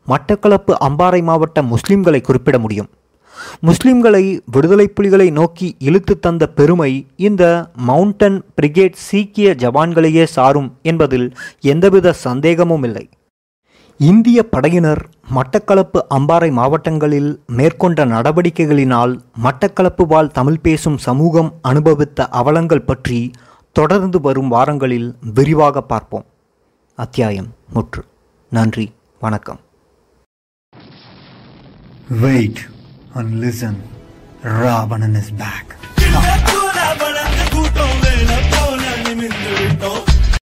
மட்டக்களப்பு அம்பாறை மாவட்ட முஸ்லிம்களை குறிப்பிட முடியும். முஸ்லிம்களை விடுதலை புலிகளை நோக்கி இழுத்து தந்த பெருமை இந்த மவுண்டன் பிரிகேட் சீக்கிய ஜவான்களையே சாரும் என்பதில் எந்தவித சந்தேகமும் இல்லை. இந்திய படையினர் மட்டக்களப்பு அம்பாறை மாவட்டங்களில் மேற்கொண்ட நடவடிக்கைகளினால் மட்டக்களப்பு வாழ் தமிழ் பேசும் சமூகம் அனுபவித்த அவலங்கள் பற்றி தொடர்ந்து வரும் வாரங்களில் விரிவாக பார்ப்போம். அத்தியாயம் முற்று நன்றி. வணக்கம். Wait and listen Ravanan is back